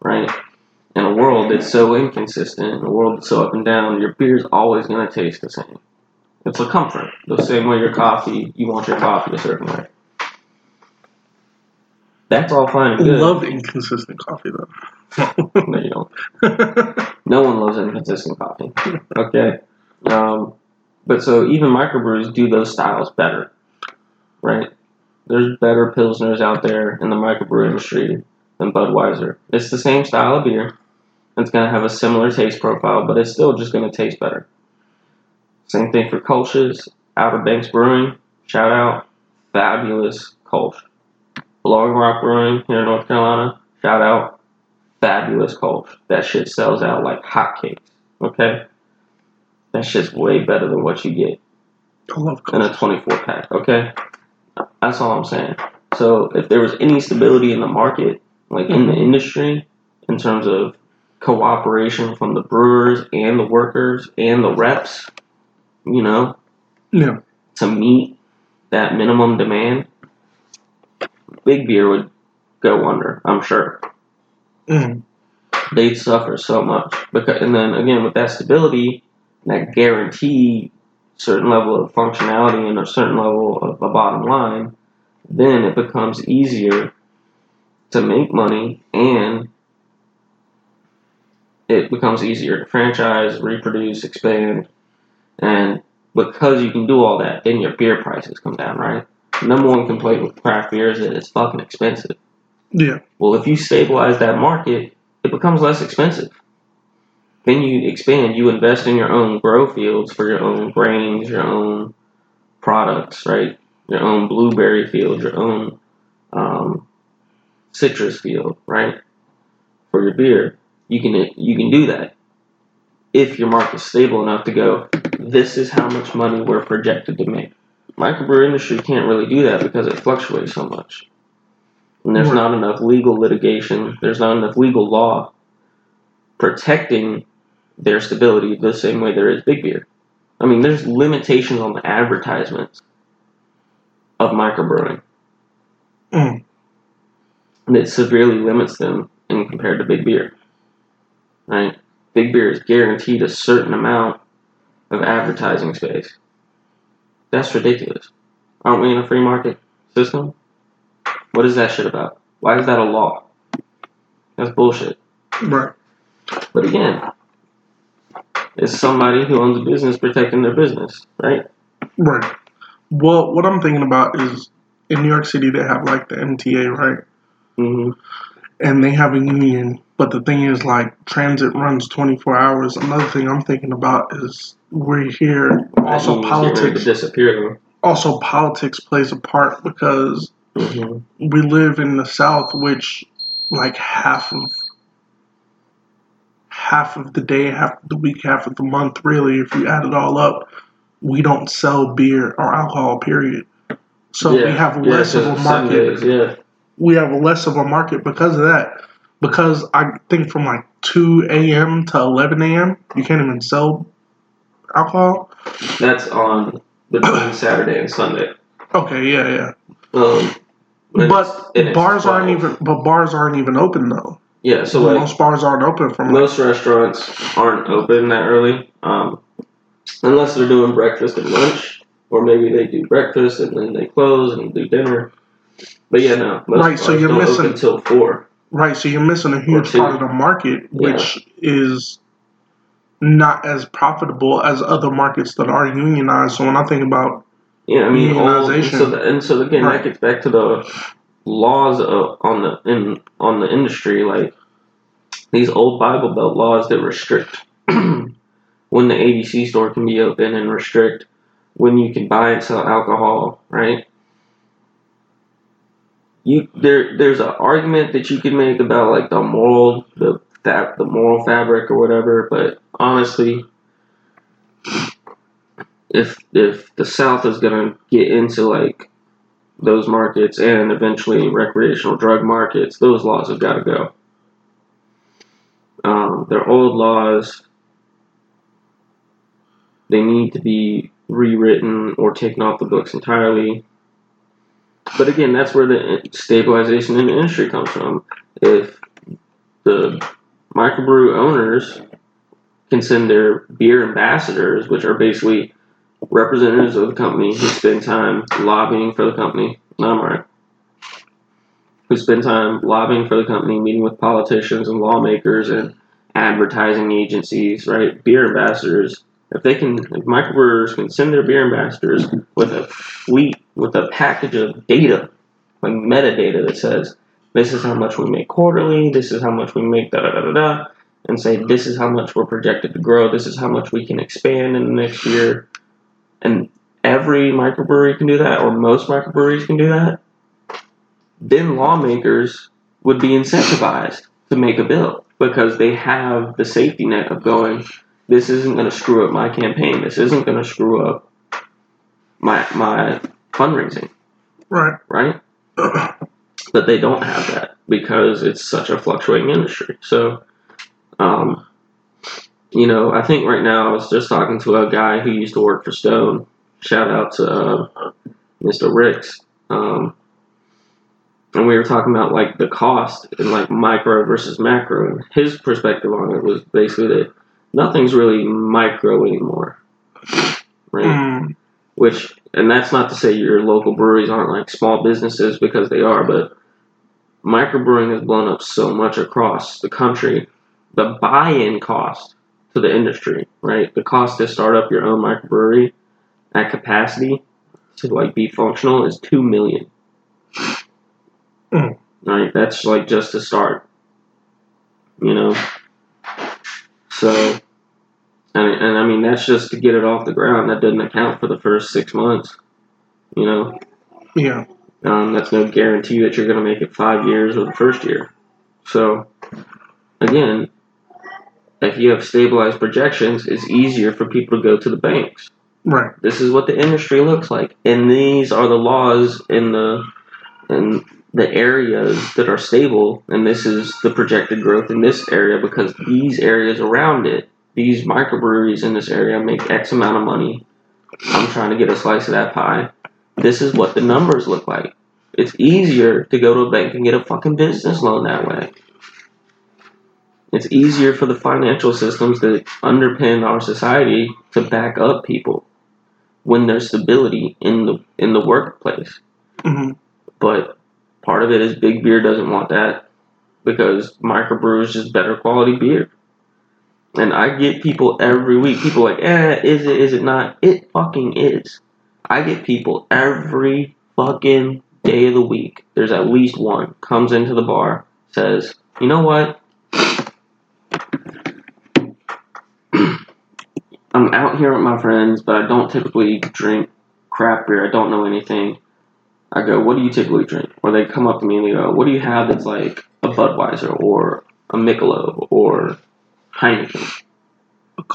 right? In a world that's so inconsistent, in a world that's so up and down, your beer's always going to taste the same. It's a comfort. The same way your coffee, you want your coffee a certain way. That's all fine and good. Love inconsistent coffee though. No, you don't. No one loves inconsistent coffee. Okay. Um, but so even microbrews do those styles better, right? There's better pilsners out there in the microbrew industry than Budweiser. It's the same style of beer. It's gonna have a similar taste profile, but it's still just gonna taste better. Same thing for Kolsch's. Outer Banks Brewing, shout out, fabulous Kolsch. Blowing Rock Brewing here in North Carolina, shout out, fabulous Kolsch. That shit sells out like hotcakes. Okay, that shit's way better than what you get I love in a 24 pack. Okay, that's all I'm saying. So if there was any stability in the market, like in the industry, in terms of cooperation from the brewers and the workers and the reps, you know, Yeah. to meet that minimum demand, big beer would go under. I'm sure Mm. they'd suffer so much because, and then again with that stability, that guarantee certain level of functionality and a certain level of a bottom line, then it becomes easier to make money and becomes easier to franchise, reproduce, expand, and because you can do all that, then your beer prices come down, right? The number one complaint with craft beer is that it's fucking expensive. Yeah. Well, if you stabilize that market, it becomes less expensive. Then you expand, you invest in your own grow fields for your own grains, your own products, right? Your own blueberry field, your own um, citrus field, right? For your beer, you can you can do that if your market's stable enough to go. This is how much money we're projected to make. Microbrew industry can't really do that because it fluctuates so much. And there's not enough legal litigation, there's not enough legal law protecting their stability the same way there is big beer. I mean, there's limitations on the advertisements of microbrewing, Mm. and it severely limits them in compared to big beer. Right? Big beer is guaranteed a certain amount of advertising space. That's ridiculous. Aren't we in a free market system? What is that shit about? Why is that a law? That's bullshit. Right. But again, it's somebody who owns a business protecting their business, right? Right. Well, what I'm thinking about is in New York City they have like the MTA, right? Mm-hmm. And they have a union, but the thing is like transit runs 24 hours. Another thing I'm thinking about is we're here. Also, politics. disappear Also, politics plays a part because though. hmm we live in the South, which like half of half of the day, half of the week, half of the month, really, if you add it all up, we don't sell beer or alcohol. Period. So we have less of a market. Sundays, yeah. We have less of a market because of that. Because I think from like 2 a.m. to 11 a.m., you can't even sell alcohol. That's on between Saturday and Sunday. Okay, yeah, yeah. Um, But it's- and it's bars aren't even. But bars aren't even open though. Yeah, so like Most bars aren't open from like most restaurants aren't open that early, um, unless they're doing breakfast and lunch, or maybe they do breakfast and then they close and do dinner. But yeah, no, most Right, so you're missing- open till four. Right, so you're missing a huge part of the market, which is not as profitable as other markets that are unionized. So when I think about Yeah, I mean, all, and Unionization. so the, and so again, Right. that gets back to the laws of, on the in on the industry, like these old Bible Belt laws that restrict when the ABC store can be open and restrict when you can buy and sell alcohol, right? You there there's an argument that you can make about like the moral the that the moral fabric or whatever, but honestly, if if the South is gonna get into like those markets and eventually recreational drug markets, those laws have got to go. Um, they're old laws. They need to be rewritten or taken off the books entirely. But again, that's where the stabilization in the industry comes from. If the microbrew owners can send their beer ambassadors, which are basically representatives of the company who spend time lobbying for the company. not right. Who spend time lobbying for the company, meeting with politicians and lawmakers and advertising agencies, right? Beer ambassadors. If they can, if microbrewers can send their beer ambassadors with a fleet, with a package of data, like metadata that says, this is how much we make quarterly, this is how much we make, da da da da da, and say this is how much we're projected to grow, this is how much we can expand in the next year, and every microbrewery can do that, or most microbreweries can do that, then lawmakers would be incentivized to make a bill because they have the safety net of going, this isn't going to screw up my campaign, this isn't going to screw up my my fundraising, Right. right? but they don't have that because it's such a fluctuating industry. So, um, you know, I think right now I was just talking to a guy who used to work for Stone. Shout out to uh, Mr. Ricks. Um, and we were talking about like the cost and like micro versus macro. And his perspective on it was basically that nothing's really micro anymore, right? Mm, which and that's not to say your local breweries aren't like small businesses because they are but microbrewing has blown up so much across the country. The buy-in cost to the industry right? The cost to start up your own microbrewery at capacity to like be functional is two million. Mm. right? That's like just to start. You know? So and, and I mean, that's just to get it off the ground. That doesn't account for the first six months. You know, yeah. um, that's no guarantee that you're going to make it five years or the first year. So, again, if you have stabilized projections, it's easier for people to go to the banks. Right. This is what the industry looks like, and these are the laws in the in the areas that are stable, and this is the projected growth in this area because these areas around it these microbreweries in this area make X amount of money. I'm trying to get a slice of that pie. This is what the numbers look like. It's easier to go to a bank and get a fucking business loan that way. It's easier for the financial systems that underpin our society to back up people when there's stability in the in the workplace. hmm But part of it is big beer doesn't want that because microbrew is just better quality beer. And I get people every week. People like, eh, is it? Is it not? It fucking is. I get people every fucking day of the week. There's at least one comes into the bar, says, you know what? I'm out here with my friends, but I don't typically drink craft beer. I don't know anything. I go, what do you typically drink? Or they come up to me and they go, what do you have that's like a Budweiser or a Michelob or Heineken?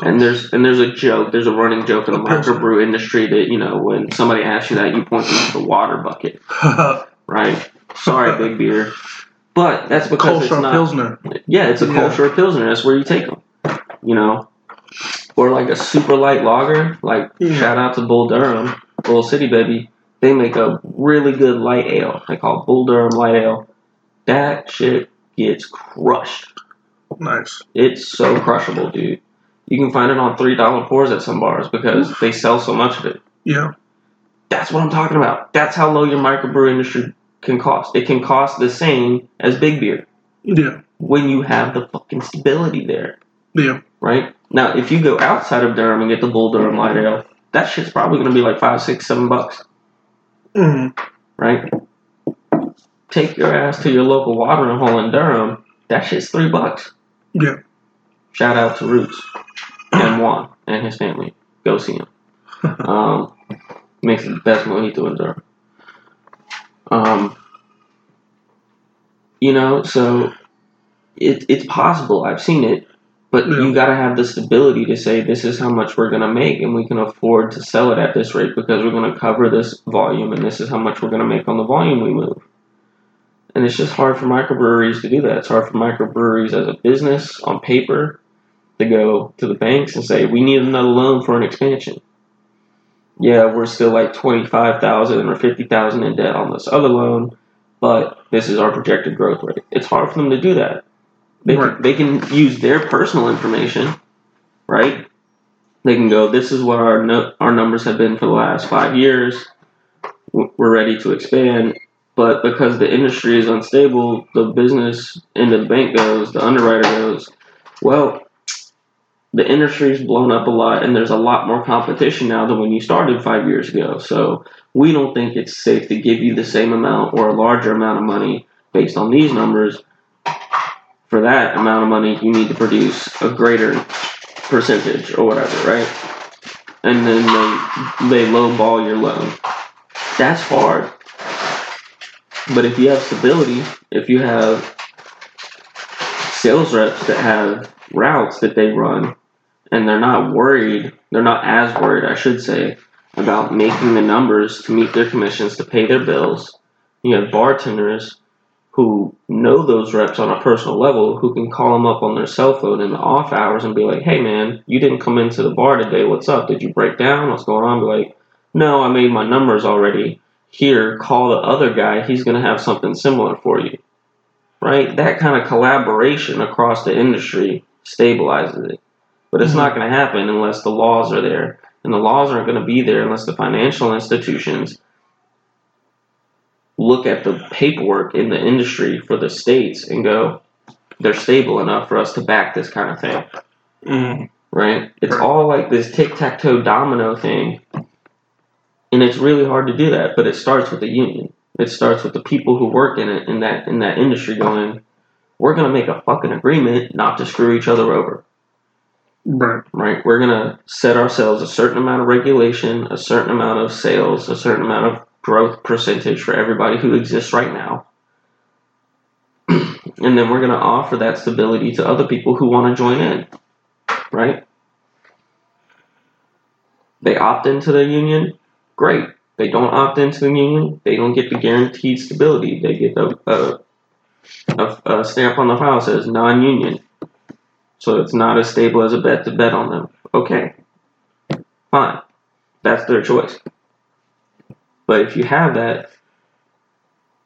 And there's and there's a joke, there's a running joke in the microbrew industry that you know when somebody asks you that, you point them to the water bucket, right? Sorry, big beer, but that's because it's not. Pilsner. Yeah, it's a Yeah. culture of pilsner. That's where you take them, you know, or like a super light lager. Like Yeah. shout out to Bull Durham, Bull City baby. They make a really good light ale. They call it Bull Durham Light Ale. That shit gets crushed. Nice. It's so crushable, dude. You can find it on three dollar pours at some bars because they sell so much of it. Yeah. That's what I'm talking about. That's how low your microbrew industry can cost. It can cost the same as big beer Yeah. when you have the fucking stability there, Yeah. right? Now, if you go outside of Durham and get the Bull Durham Light Ale, that shit's probably gonna be like five, six, seven bucks, hmm right? Take your ass to your local watering hole in Durham. That shit's three bucks. Yeah. Shout out to Roots and Juan and his family. Go see him. Um, makes the best mojito in Durham. Um, you know, so it, it's possible. I've seen it, but Yeah. you got to have the stability to say this is how much we're going to make, and we can afford to sell it at this rate because we're going to cover this volume, and this is how much we're going to make on the volume we move. And it's just hard for microbreweries to do that. It's hard for microbreweries as a business on paper to go to the banks and say, we need another loan for an expansion. yeah, we're still like twenty five thousand or fifty thousand in debt on this other loan, but this is our projected growth rate. It's hard for them to do that. They Right. can, they can use their personal information, right? They can go, this is what our no, our numbers have been for the last five years. We're ready to expand, but because the industry is unstable, the business and the bank goes, the underwriter goes, well, the industry's blown up a lot, and there's a lot more competition now than when you started five years ago. So we don't think it's safe to give you the same amount or a larger amount of money based on these numbers. For that amount of money, you need to produce a greater percentage or whatever, right? And then they they lowball your loan. That's hard. But if you have stability, if you have sales reps that have routes that they run and they're not worried, they're not as worried, I should say, about making the numbers to meet their commissions to pay their bills. You have bartenders who know those reps on a personal level who can call them up on their cell phone in the off hours and be like, hey man, you didn't come into the bar today. What's up? Did you break down? What's going on? Be like, no, I made my numbers already. Here, call the other guy. He's going to have something similar for you. Right? That kind of collaboration across the industry stabilizes it. But it's Mhm. not going to happen unless the laws are there. And the laws aren't going to be there unless the financial institutions look at the paperwork in the industry for the states and go, they're stable enough for us to back this kind of thing, Mm. right? It's all like this tic tac toe domino thing. And it's really hard to do that, but it starts with the union. It starts with the people who work in it in that in that industry going, we're gonna make a fucking agreement not to screw each other over. Right. right? We're gonna set ourselves a certain amount of regulation, a certain amount of sales, a certain amount of growth percentage for everybody who exists right now. and then we're gonna offer that stability to other people who want to join in, right? They opt into the union, great. They don't opt into the union, they don't get the guaranteed stability. They get a, a, uh, a, a stamp on the file says non-union so it's not as stable as a bet to bet on them. Okay, fine, that's their choice. But if you have that,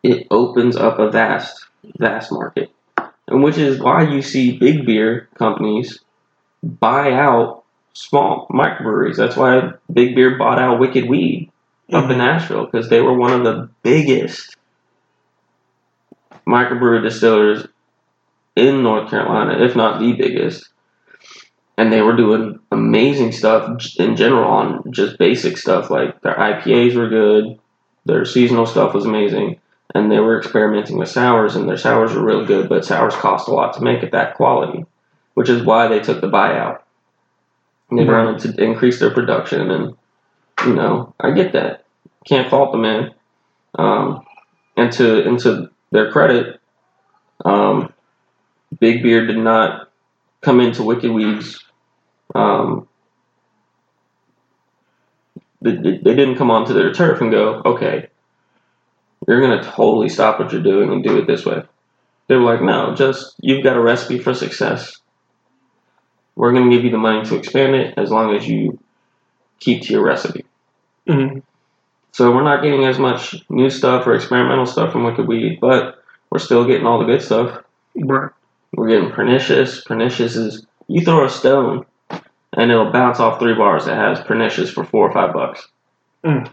it opens up a vast, vast market, and which is why you see big beer companies buy out small microbreweries. That's why Big Beer bought out Wicked Weed up in mm-hmm. Asheville because they were one of the biggest microbrew distillers in North Carolina, if not the biggest. And they were doing amazing stuff in general on just basic stuff. Like their IPAs were good, their seasonal stuff was amazing, and they were experimenting with sours, and their sours were real good, but sours cost a lot to make at that quality, which is why they took the buyout. They Right. wanted to increase their production, and you know, I get that. Can't fault the man. Um, and to and to their credit, um, Big Beer did not come into Wicked. Um, they, they they didn't come onto their turf and go, okay, you're gonna totally stop what you're doing and do it this way. They were like, no, just you've got a recipe for success. We're gonna give you the money to expand it as long as you keep to your recipe. Mm. So we're not getting as much new stuff or experimental stuff from Wicked Weed, but we're still getting all the good stuff. Right. We're getting pernicious. Pernicious is you throw a stone and it'll bounce off three bars that has pernicious for four or five bucks. Mm.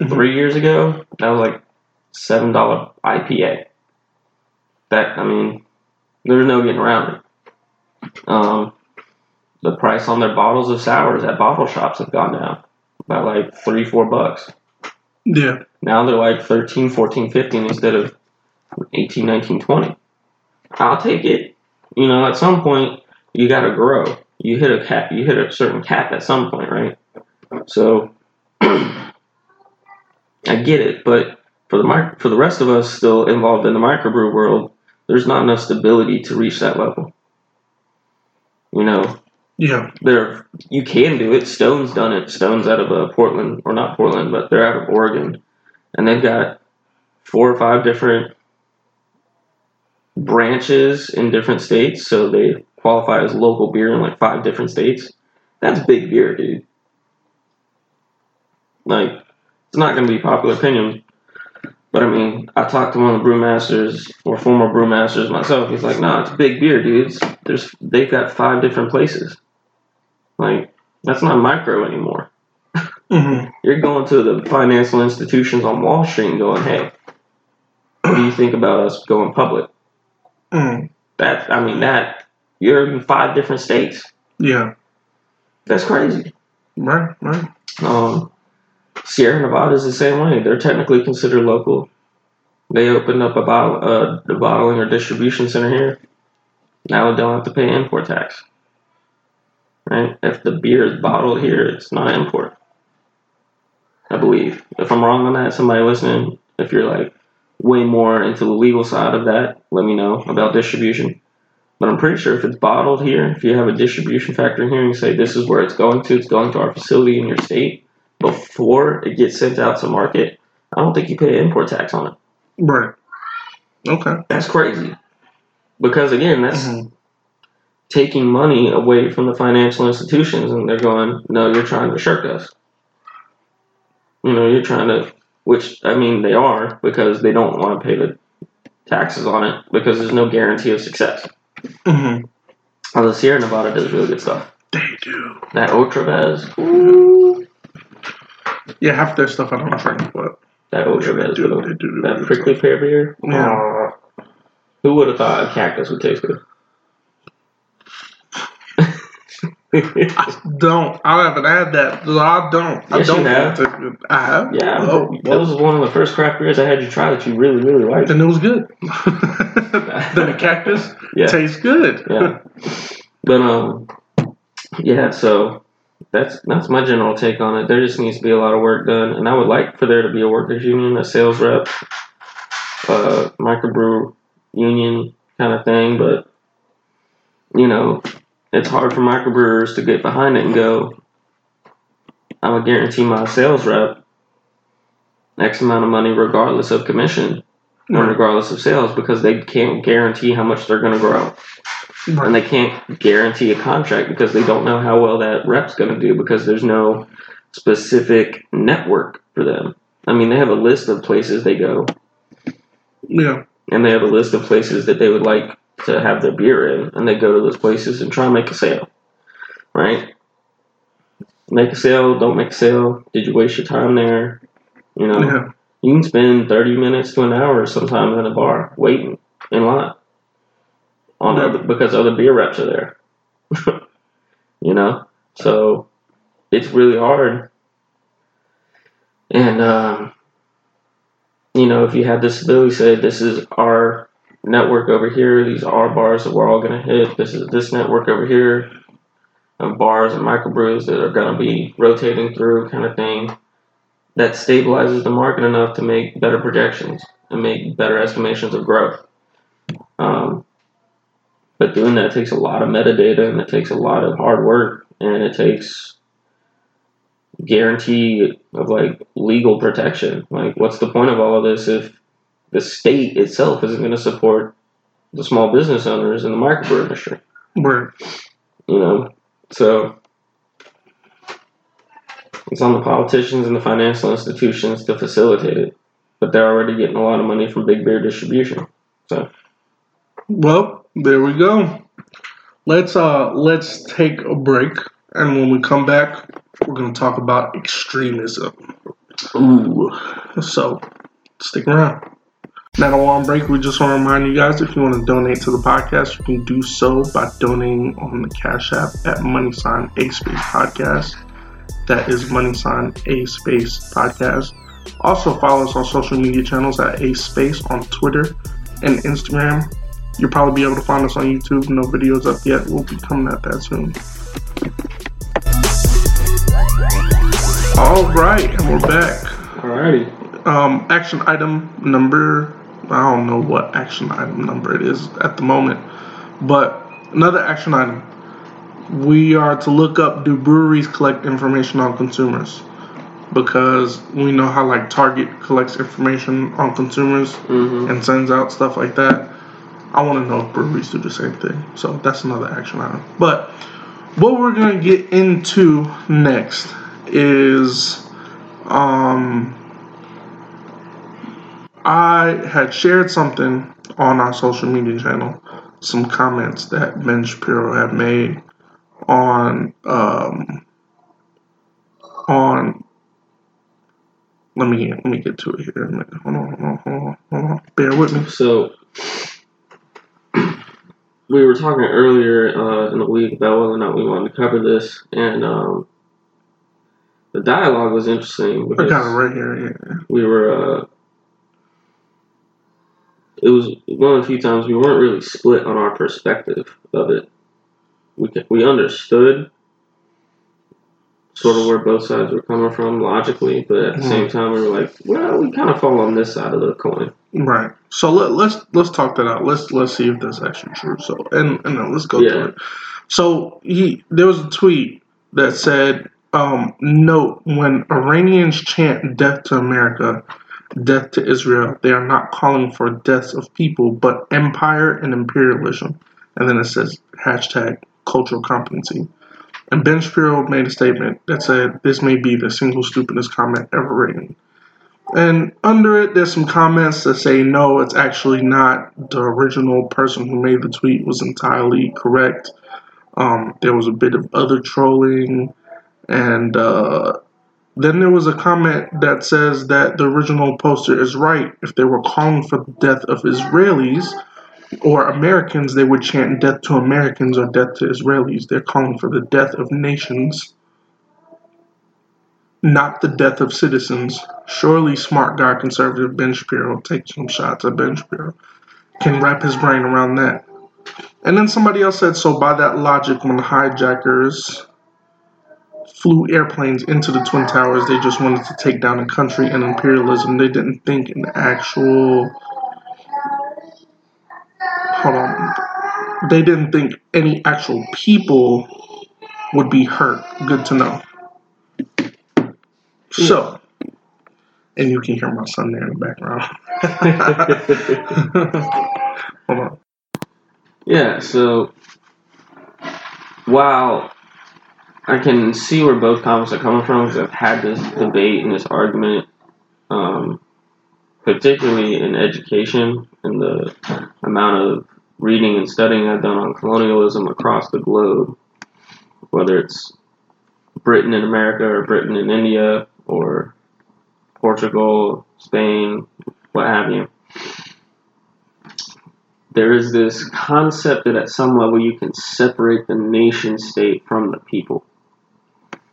Mhm. Three years ago, that was like seven dollar IPA. That I mean, there's no getting around it. Um, the price on their bottles of sours at bottle shops have gone down by like three, four bucks. Yeah. Now they're like 13, 14, 15 instead of 18, 19, 20. I'll take it. You know, at some point, you got to grow. You hit a cap. You hit a certain cap at some point, right? So, I get it, but for the mic- for the rest of us still involved in the microbrew world, there's not enough stability to reach that level. You know, Yeah. there you can do it. Stone's done it. Stone's out of uh, Portland, or not Portland, but they're out of Oregon, and they've got four or five different branches in different states. So they qualify as local beer in like five different states. That's big beer, dude. Like, it's not going to be popular opinion. But I mean, I talked to one of the brewmasters or former brewmasters myself. He's like, "No, nah, it's big beer, dudes. There's they've got five different places. Like, that's not micro anymore. Mm-hmm. You're going to the financial institutions on Wall Street and going, hey, what do you think about us going public? Mm. That I mean, that you're in five different states. Yeah. That's crazy. Right. Right. Um, Sierra Nevada is the same way. They're technically considered local. They opened up a bottle, uh, the bottling or distribution center here. Now they don't have to pay import tax. Right? If the beer is bottled here, it's not import. I believe. If I'm wrong on that, somebody listening, if you're like way more into the legal side of that, let me know about distribution. But I'm pretty sure if it's bottled here, if you have a distribution factory here and you say this is where it's going to, it's going to our facility in your state, before it gets sent out to market, I don't think you pay import tax on it. Right. Okay. That's crazy. Because again, that's Mm-hmm. Taking money away from the financial institutions and they're going, No, you're trying to shirk us. You know, you're trying to which I mean they are because they don't want to pay the taxes on it because there's no guarantee of success. Mm-hmm. Although Sierra Nevada does really good stuff. They do. That Otra Vez, Yeah, half their stuff I don't drink, but that they Otra Vez, do. They do. that prickly pear beer. Yeah. Who would have thought a cactus would taste good? I don't. I haven't had that. I don't. Yes, you don't. have. think I have. yeah, Oh, that was one of the first craft beers I had you try that you really, really liked. and it was good. then the cactus Yeah. tastes good. yeah. But um, yeah. So that's that's my general take on it. There just needs to be a lot of work done, and I would like for there to be a workers union, a sales rep, uh, microbrew union kind of thing. But you know, it's hard for microbrewers to get behind it and go. I would guarantee my sales rep X amount of money, regardless of commission or regardless of sales, because they can't guarantee how much they're going to grow and they can't guarantee a contract because they don't know how well that rep's going to do because there's no specific network for them. I mean, they have a list of places they go, Yeah. and they have a list of places that they would like to have their beer in, and they go to those places and try and make a sale, right? Make a sale, don't make a sale. Did you waste your time there? You know, Yeah. you can spend 30 minutes to an hour sometimes in a bar waiting in line on Yeah. other, because other beer reps are there. you know, so it's really hard. And um, you know, if you have this ability, say this is our network over here. These are bars that we're all gonna hit. This is this network over here of bars and microbrews that are gonna be rotating through, kind of thing. That stabilizes the market enough to make better projections and make better estimations of growth. Um, but doing that takes a lot of metadata and it takes a lot of hard work and it takes guarantee of like legal protection. Like, what's the point of all of this if the state itself isn't going to support the small business owners in the microbrew industry? Right. You know, so it's on the politicians and the financial institutions to facilitate it, but they're already getting a lot of money from big beer distribution. So, well, there we go. Let's uh let's take a break, and when we come back, we're gonna talk about extremism. Ooh. So stick around. Now, on break, we just want to remind you guys if you want to donate to the podcast, you can do so by donating on the Cash App at money sign a space podcast. That is money sign a space podcast. Also, follow us on social media channels at a space on Twitter and Instagram. You'll probably be able to find us on YouTube. No videos up yet. We'll be coming at that soon. All right, and we're back. Alrighty. Um, action item number. I don't know what action item number it is at the moment, but another action item. We are to look up do breweries collect information on consumers? Because we know how like Target collects information on consumers hmm and sends out stuff like that. I want to know if breweries do the same thing. So that's another action item. But what we're going to get into next is Um, I had shared something on our social media channel, some comments that Ben Shapiro had made on um, on. Let me let me get to it here. Hold on, hold on, hold on, hold on. Bear with me. So we were talking earlier uh, in the week about whether or not we wanted to cover this, and um, the dialogue was interesting I got it right here. Yeah. we were. Uh, it was one of the few times we weren't really split on our perspective of it. We we understood sort of where both sides were coming from logically, but at the same time we were like, well, we kind of fall on this side of the coin. Right. So let, let's let's talk that out. Let's let's see if that's actually true. So and and then let's go Yeah. through it. So he there was a tweet that said, um, "Note when Iranians chant death to America, death to Israel, they are not calling for deaths of people, but empire and imperialism." And then it says hashtag cultural competency. And Ben Shapiro made a statement that said, "This may be the single stupidest comment ever written." And under it, there's some comments that say no, it's actually not. The original person who made the tweet was entirely correct. Um, there was a bit of other trolling, and uh, then there was a comment that says that the original poster is right. If they were calling for the death of Israelis or Americans, they would chant death to Americans or death to Israelis. They're calling for the death of nations not the death of citizens. Surely, smart guy conservative Ben Shapiro takes some shots at Ben Shapiro. Can wrap his brain around that. And then somebody else said, so by that logic, when hijackers flew airplanes into the Twin Towers, they just wanted to take down a country and imperialism. They didn't think an actual. Hold on. They didn't think any actual people would be hurt. Good to know. So, and you can hear my son there in the background. Hold on. Yeah, so while I can see where both comments are coming from, because I've had this debate and this argument, um, particularly in education and the amount of reading and studying I've done on colonialism across the globe, whether it's Britain in America or Britain in India or Portugal, Spain, what have you there is this concept that at some level you can separate the nation state from the people.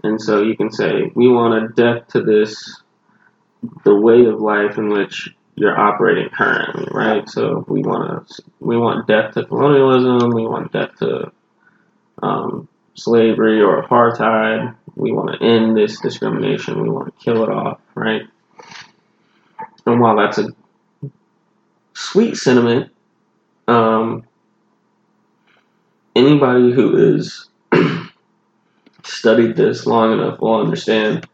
And so you can say, we want a death to this, the way of life in which you're operating currently, right? So we want to, we want death to colonialism, we want death to um, slavery or apartheid, we want to end this discrimination, we want to kill it off, right? And while that's a sweet sentiment, um, anybody who is studied this long enough will understand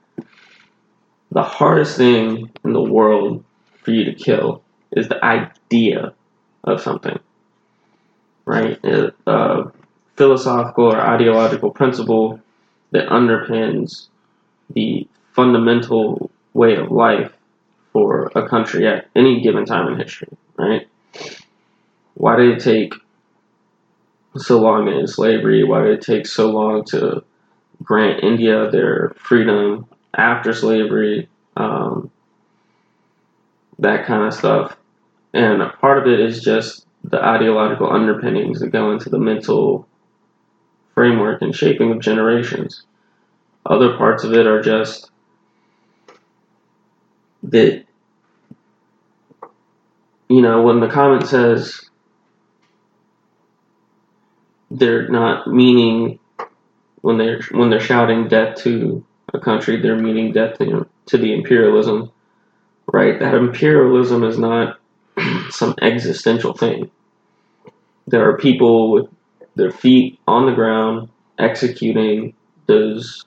the hardest thing in the world for you to kill is the idea of something, right? A, a philosophical or ideological principle that underpins the fundamental way of life for a country at any given time in history, right? why did it take so long end slavery? Why did it take so long to grant India their freedom after slavery? Um, that kind of stuff. And a part of it is just the ideological underpinnings that go into the mental framework and shaping of generations. Other parts of it are just that, you know, when the comment says, they're not meaning when they're when they're shouting death to a country, they're meaning death to, to the imperialism, right? That imperialism is not some existential thing. There are people with their feet on the ground executing those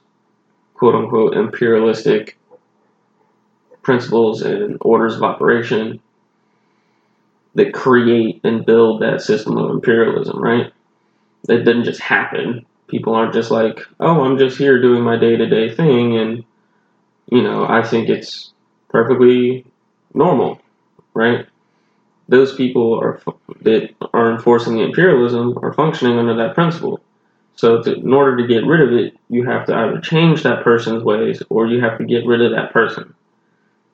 quote unquote imperialistic principles and orders of operation that create and build that system of imperialism, right? it didn't just happen. People aren't just like, oh, I'm just here doing my day to day thing, and you know, I think it's perfectly normal, right? Those people are that are enforcing the imperialism are functioning under that principle. So, to, in order to get rid of it, you have to either change that person's ways or you have to get rid of that person,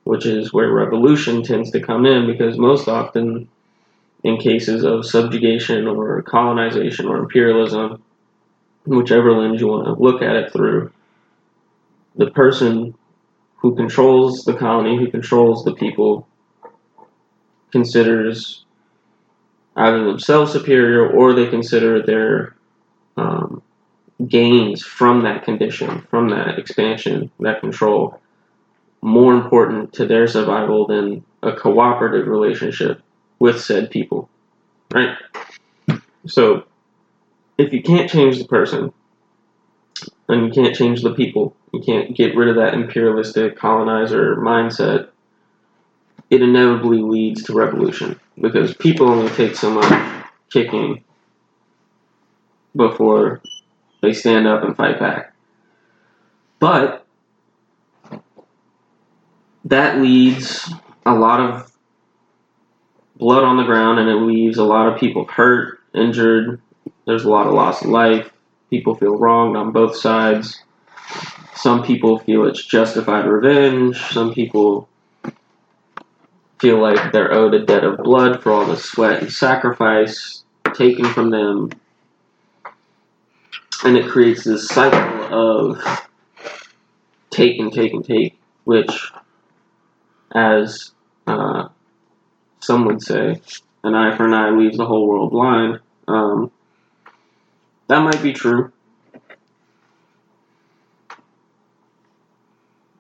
which is where revolution tends to come in because most often, in cases of subjugation or colonization or imperialism, whichever lens you want to look at it through, the person who controls the colony, who controls the people, considers either themselves superior or they consider their um, gains from that condition, from that expansion, that control, more important to their survival than a cooperative relationship with said people. Right? So, if you can't change the person, and you can't change the people, you can't get rid of that imperialistic colonizer mindset, it inevitably leads to revolution because people only take so much kicking before they stand up and fight back. But that leads a lot of blood on the ground and it leaves a lot of people hurt, injured. There's a lot of loss of life. People feel wronged on both sides. Some people feel it's justified revenge. Some people feel like they're owed a debt of blood for all the sweat and sacrifice taken from them. And it creates this cycle of take and take and take, which, as uh, some would say, an eye for an eye leaves the whole world blind. Um, that might be true.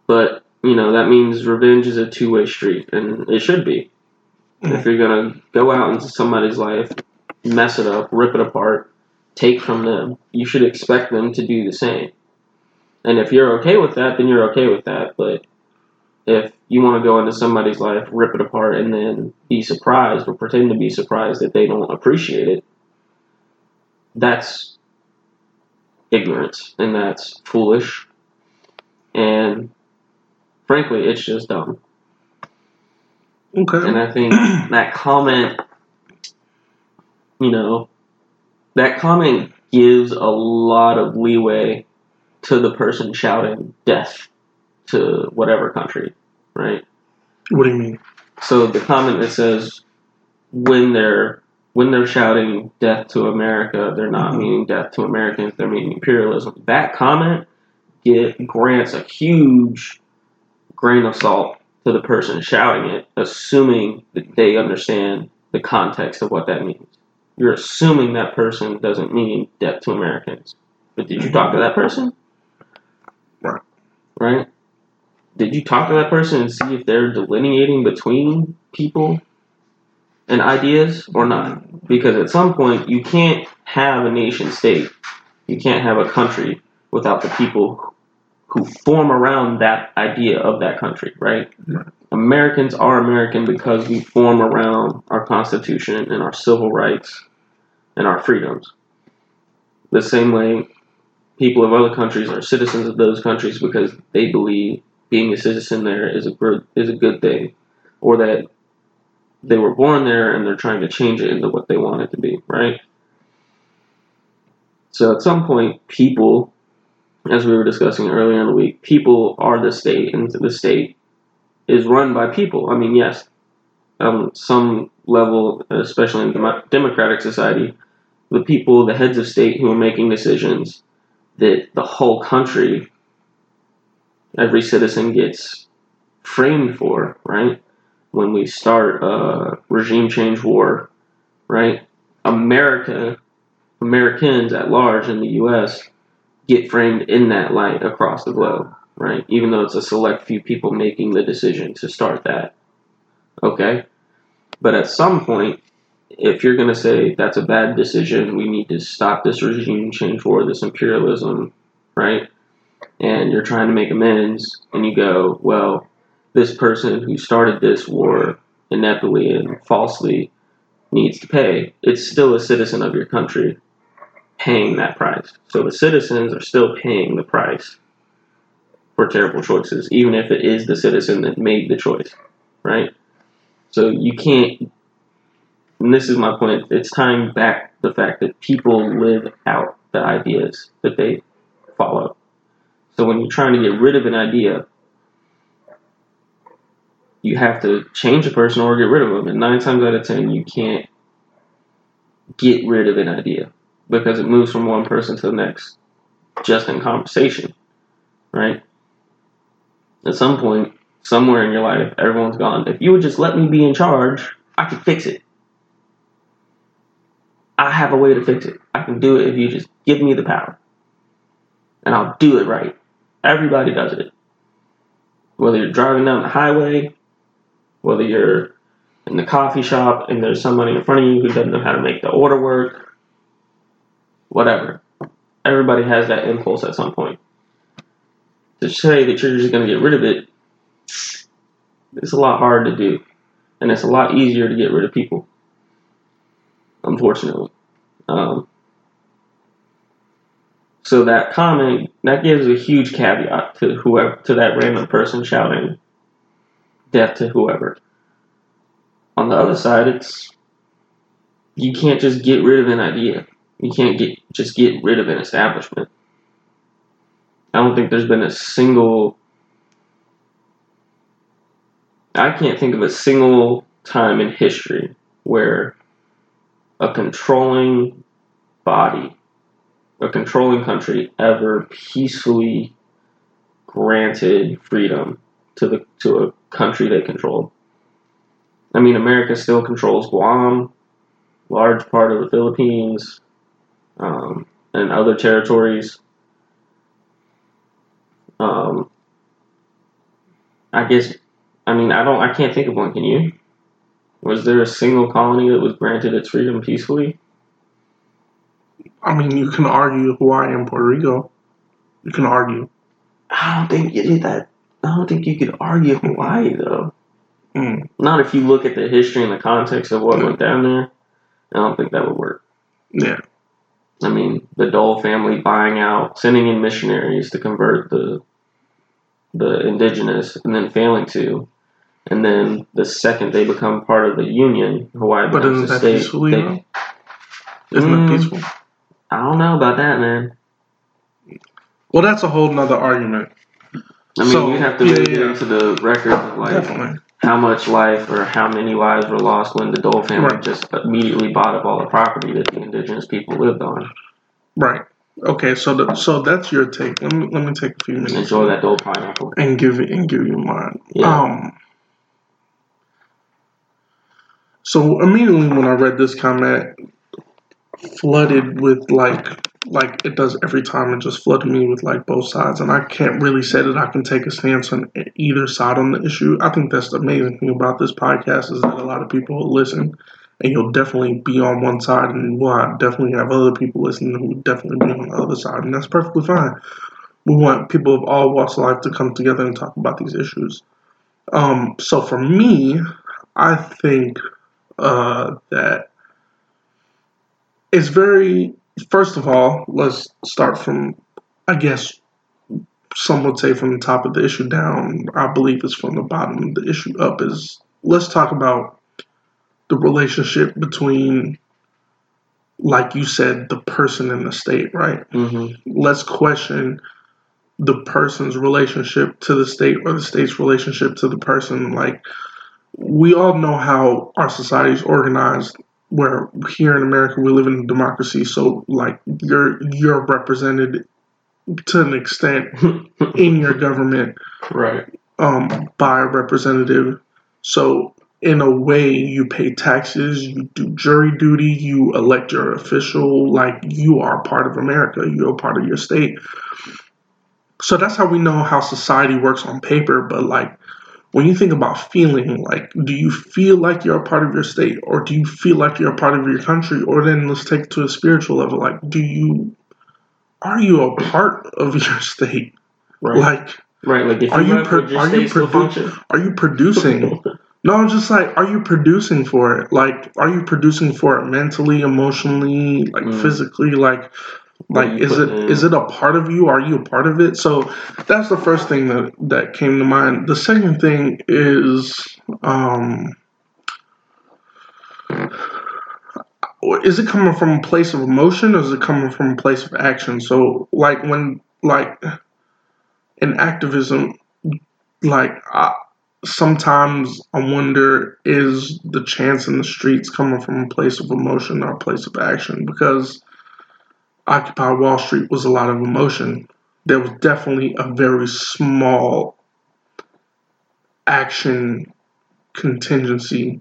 But, you know, that means revenge is a two way street, and it should be. If you're going to go out into somebody's life, mess it up, rip it apart, take from them, you should expect them to do the same. And if you're okay with that, then you're okay with that. But if you want to go into somebody's life, rip it apart, and then be surprised or pretend to be surprised that they don't appreciate it, that's ignorance and that's foolish. And frankly, it's just dumb. Okay. And I think that comment, you know, that comment gives a lot of leeway to the person shouting death to whatever country, right? What do you mean? So the comment that says when they're when they're shouting death to America, they're not Mhm. meaning death to Americans, they're meaning imperialism. That comment get, grants a huge grain of salt to the person shouting it, assuming that they understand the context of what that means. You're assuming that person doesn't mean death to Americans. But did you talk to that person? Right. Right? Did you talk to that person and see if they're delineating between people and ideas or not? Because at some point, you can't have a nation state, you can't have a country without the people who form around that idea of that country, right? Right. Americans are American because we form around our Constitution and our civil rights and our freedoms. The same way people of other countries are citizens of those countries because they believe being a citizen there is a good is a good thing, or that they were born there and they're trying to change it into what they want it to be, right? So at some point, people, as we were discussing earlier in the week, people are the state, and the state is run by people. I mean, yes, um, some level, especially in dem- democratic society, the people, the heads of state who are making decisions that the whole country, every citizen gets framed for, right? When we start a regime change war, right? America, Americans at large in the U.S. get framed in that light across the globe, right? Even though it's a select few people making the decision to start that. Okay? But at some point, if you're going to say that's a bad decision, we need to stop this regime change war, this imperialism, right? And you're trying to make amends, and you go, well, this person who started this war ineptly and falsely needs to pay. It's still a citizen of your country paying that price. So the citizens are still paying the price for terrible choices, even if it is the citizen that made the choice, right? So you can't. And this is my point. It's tying back the fact that people live out the ideas that they follow. So when you're trying to get rid of an idea, you have to change a person or get rid of them. And nine times out of ten, you can't get rid of an idea because it moves from one person to the next just in conversation, right? At some point, somewhere in your life, everyone's gone. If you would just let me be in charge, I could fix it. I have a way to fix it. I can do it if you just give me the power. And I'll do it right. Everybody does it. Whether you're driving down the highway, whether you're in the coffee shop and there's somebody in front of you who doesn't know how to make the order work, whatever. Everybody has that impulse at some point. To say that you're just going to get rid of it, it's a lot harder to do. And it's a lot easier to get rid of people, unfortunately. Um, so that comment that gives a huge caveat to whoever to that random person shouting death to whoever. On the other side, it's you can't just get rid of an idea. You can't get just get rid of an establishment. I don't think there's been a single I can't think of a single time in history where a controlling body, a controlling country ever peacefully granted freedom to the to a country they controlled. I mean, America still controls Guam, large part of the Philippines, um, and other territories. Um, I guess, I mean, I don't, I can't think of one. Can you? Was there a single colony that was granted its freedom peacefully? I mean, you can argue Hawaii and Puerto Rico. You can argue. I don't think you did that. I don't think you could argue Hawaii though. Mm. Not if you look at the history and the context of what went down there. I don't think that would work. Yeah. I mean, the Dole family buying out, sending in missionaries to convert the the indigenous, and then failing to, and then the second they become part of the union, Hawaii But becomes isn't a that state. peacefully, they- Isn't Mm. it peaceful? I don't know about that, man. Well, that's a whole nother argument. I mean, So, you have to yeah, really yeah. into the record of like Definitely. how much life or how many lives were lost when the Dole family Right. just immediately bought up all the property that the indigenous people lived on. Right. Okay. So, the, so that's your take. Let me let me take a few minutes enjoy that Dole pineapple. and give it and give you mine. Yeah. Um. So immediately when I read this comment, flooded with like like it does every time. It just flooded me with like both sides, and I can't really say that I can take a stance on either side on the issue. I think that's the amazing thing about this podcast is that a lot of people listen, and you'll definitely be on one side, and we'll definitely have other people listening who definitely be on the other side, and that's perfectly fine. We want people of all walks of life to come together and talk about these issues. Um, so for me, I think uh, that it's very first of all let's start from i guess some would say from the top of the issue down. I believe it's from the bottom of the issue up is let's talk about the relationship between like you said the person and the state right? Hmm let's question the person's relationship to the state or the state's relationship to the person. Like we all know how our society is organized where here in america we live in a democracy so like you're you're represented to an extent in your government right. um, by a representative. So, in a way, you pay taxes, you do jury duty, you elect your official, like you are part of America, you're part of your state. So, that's how we know how society works on paper. But, like, when you think about feeling, like, do you feel like you're a part of your state, or do you feel like you're a part of your country? Or then let's take it to a spiritual level, like, do you are you a part of your state? Right. Like, right. Like if are you, pro- are you produ- are you producing? no, I'm just like, are you producing for it? Like, are you producing for it mentally, emotionally, like Mm. physically? Like, Like, is it in? is it a part of you? Are you a part of it? So that's the first thing that that came to mind. The second thing is, um, is it coming from a place of emotion or is it coming from a place of action? So, like when like in activism, like I, sometimes I wonder is the chance in the streets coming from a place of emotion or a place of action? Because Occupy Wall Street was a lot of emotion. There was definitely a very small action contingency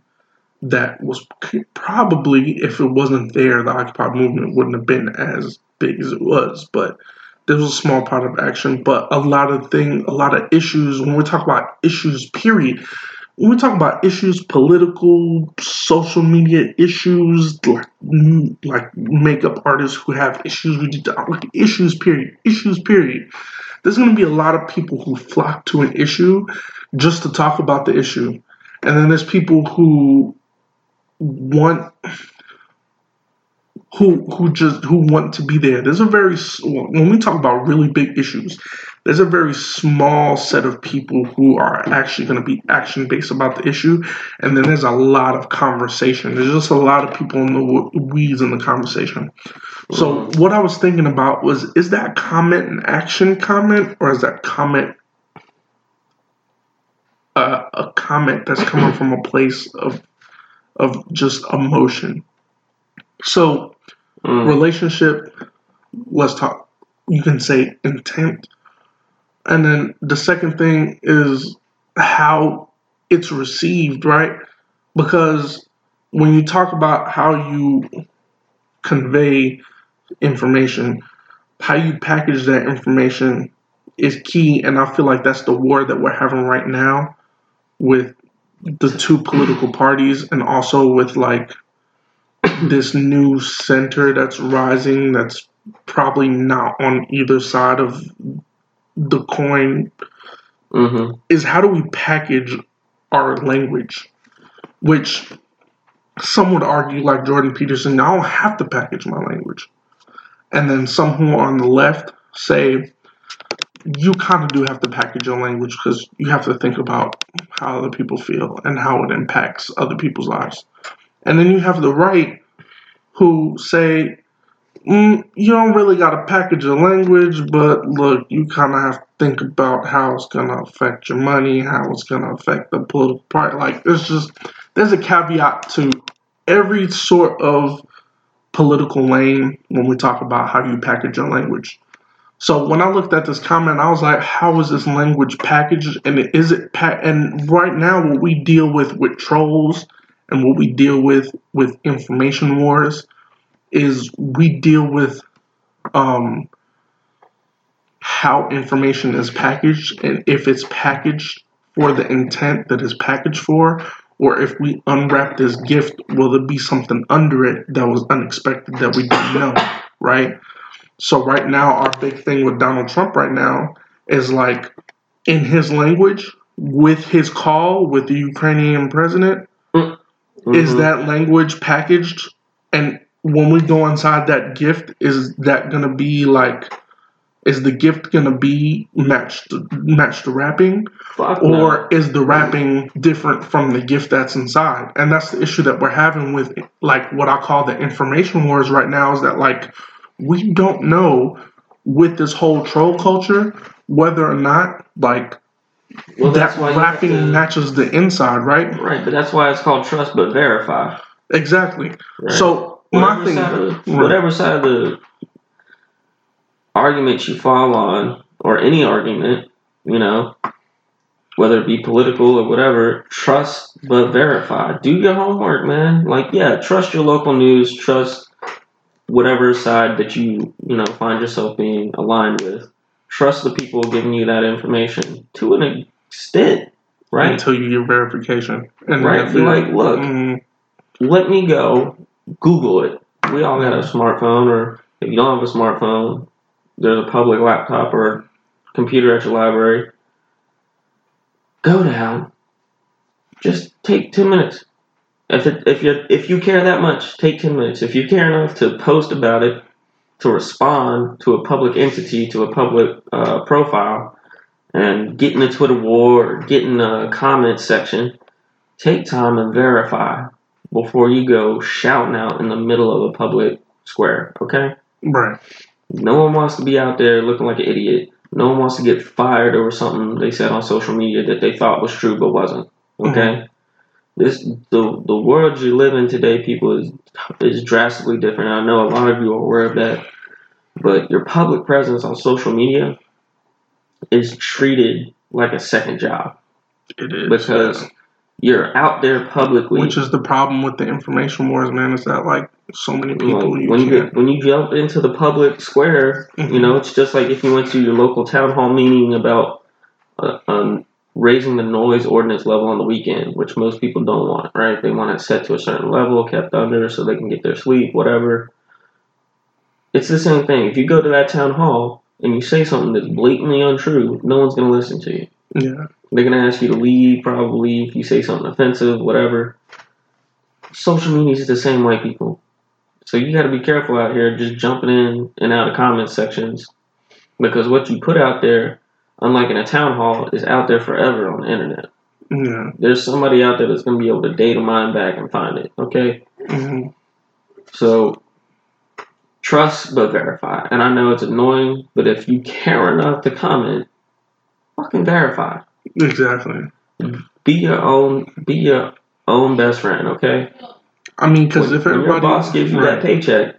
that was probably, if it wasn't there, the Occupy movement wouldn't have been as big as it was. But there was a small part of action. But a lot of thing, a lot of issues. When we talk about issues, period. When we talk about issues, political, social media issues, like like makeup artists who have issues each other, like issues, period, issues, period. There's going to be a lot of people who flock to an issue just to talk about the issue, and then there's people who want who who just who want to be there. There's a very when we talk about really big issues, there's a very small set of people who are actually going to be action based about the issue, and then there's a lot of conversation. There's just a lot of people in the weeds in the conversation. So what I was thinking about was: is that comment an action comment, or is that comment uh, a comment that's coming from a place of of just emotion? So Mm. relationship let's talk you can say intent and then the second thing is how it's received right? Because when you talk about how you convey information how you package that information is key. And i feel like that's the war that we're having right now with the two political parties and also with like this new center that's rising that's probably not on either side of the coin Mm-hmm. is how do we package our language which some would argue like jordan peterson i don't have to package my language and then some who are on the left say you kind of do have to package your language because you have to think about how other people feel and how it impacts other people's lives and then you have the right who say, mm, you don't really got to package your language, but look, you kind of have to think about how it's going to affect your money, how it's going to affect the political party. Like, there's just, there's a caveat to every sort of political lane when we talk about how you package your language. So when I looked at this comment, I was like, "How is this language packaged? And is it pa- And right now, what we deal with with trolls and what we deal with with information wars is we deal with um, how information is packaged and if it's packaged for the intent that it's packaged for or if we unwrap this gift will there be something under it that was unexpected that we didn't know right so right now our big thing with donald trump right now is like in his language with his call with the ukrainian president is Mhm. that language packaged and when we go inside that gift is that gonna be like is the gift gonna be matched matched the wrapping Fuck no. or is the wrapping different from the gift that's inside and that's the issue that we're having with like what i call the information wars right now is that like we don't know with this whole troll culture whether or not like well, that wrapping to- matches the inside right Right, but that's why it's called trust but verify. exactly Right? so whatever thing side of, whatever side of the argument you fall on, or any argument, you know, whether it be political or whatever, trust but verify. Do your homework, man. Like, yeah, trust your local news, trust whatever side that you, you know, find yourself being aligned with. Trust the people giving you that information to an extent, right? until you get verification and Right, you're like, look, mm, let me go Google it. We all got a smartphone, or if you don't have a smartphone, there's a public laptop or computer at your library. Go down. Just take ten minutes. If it, if you if you care that much, take ten minutes. If you care enough to post about it, to respond to a public entity, to a public uh, profile, and get in the Twitter war, or get in the comment section, take time and verify before you go shouting out in the middle of a public square, okay? Right. No one wants to be out there looking like an idiot. No one wants to get fired over something they said on social media that they thought was true but wasn't. Mm-hmm. Okay? This the the world you live in today, people is is drastically different. I know a lot of you are aware of that. But your public presence on social media is treated like a second job It is. because you're out there publicly. Which is the problem with the information wars, man, is that like so many people Like, you when you can't when you jump into the public square, you Mhm. know it's just like if you went to your local town hall meeting about uh, um, raising the noise ordinance level on the weekend, which most people don't want, right? They want it set to a certain level, kept under, so they can get their sleep, whatever. It's the same thing. If you go to that town hall and you say something that's blatantly untrue, no one's gonna listen to you. Yeah. They're gonna ask you to leave probably if you say something offensive, whatever. Social media is the same way, people. So you got to be careful out here, just jumping in and out of comment sections, because what you put out there, unlike in a town hall, is out there forever on the internet. Yeah. There's somebody out there that's gonna be able to data mine back and find it. Okay, hmm so trust but verify. And I know it's annoying, but if you care enough to comment, fucking verify. Exactly. Be your own. Be your own best friend. Okay. I mean, because if everybody your boss gives you that paycheck,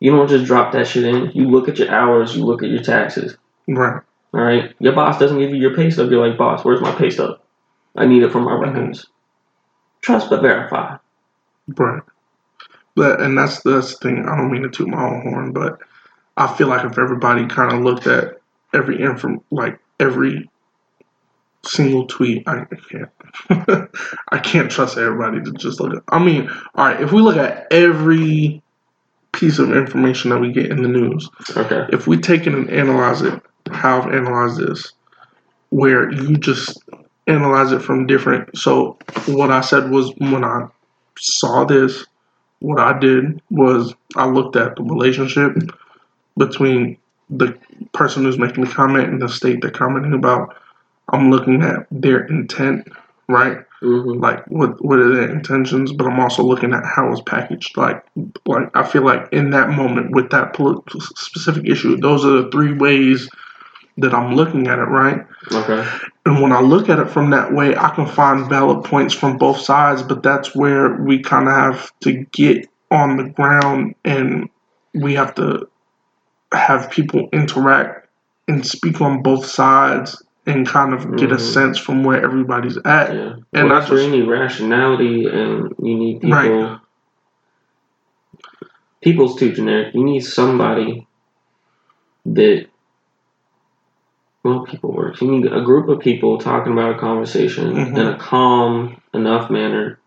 you don't just drop that shit in. You look at your hours. You look at your taxes. right, All right. Your boss doesn't give you your pay stub. You're like, boss, where's my pay stub? I need it for my Mhm. Trust but verify. right. But and that's that's the thing. I don't mean to toot my own horn, but I feel like if everybody kind of looked at every info, like every single tweet, I can't. I can't trust everybody to just look at. I mean, all right. If we look at every piece of information that we get in the news, Okay. if we take it and analyze it, how I've analyzed this, where you just analyze it from different. So what I said was when I saw this, what I did was I looked at the relationship between the person who's making the comment and the state they're commenting about. I'm looking at their intent, right? hmm like what what are their intentions but i'm also looking at how it's packaged like like i feel like in that moment with that specific issue those are the three ways that i'm looking at it right Okay. and when i look at it from that way i can find valid points from both sides but that's where we kind of have to get on the ground and we have to have people interact and speak on both sides and kind of get a Mhm. sense from where everybody's at Yeah. And well, that's where just- you need rationality, and you need people. Right. People's too generic. You need somebody that. Well, people work. You need a group of people talking about a conversation Mhm. in a calm enough manner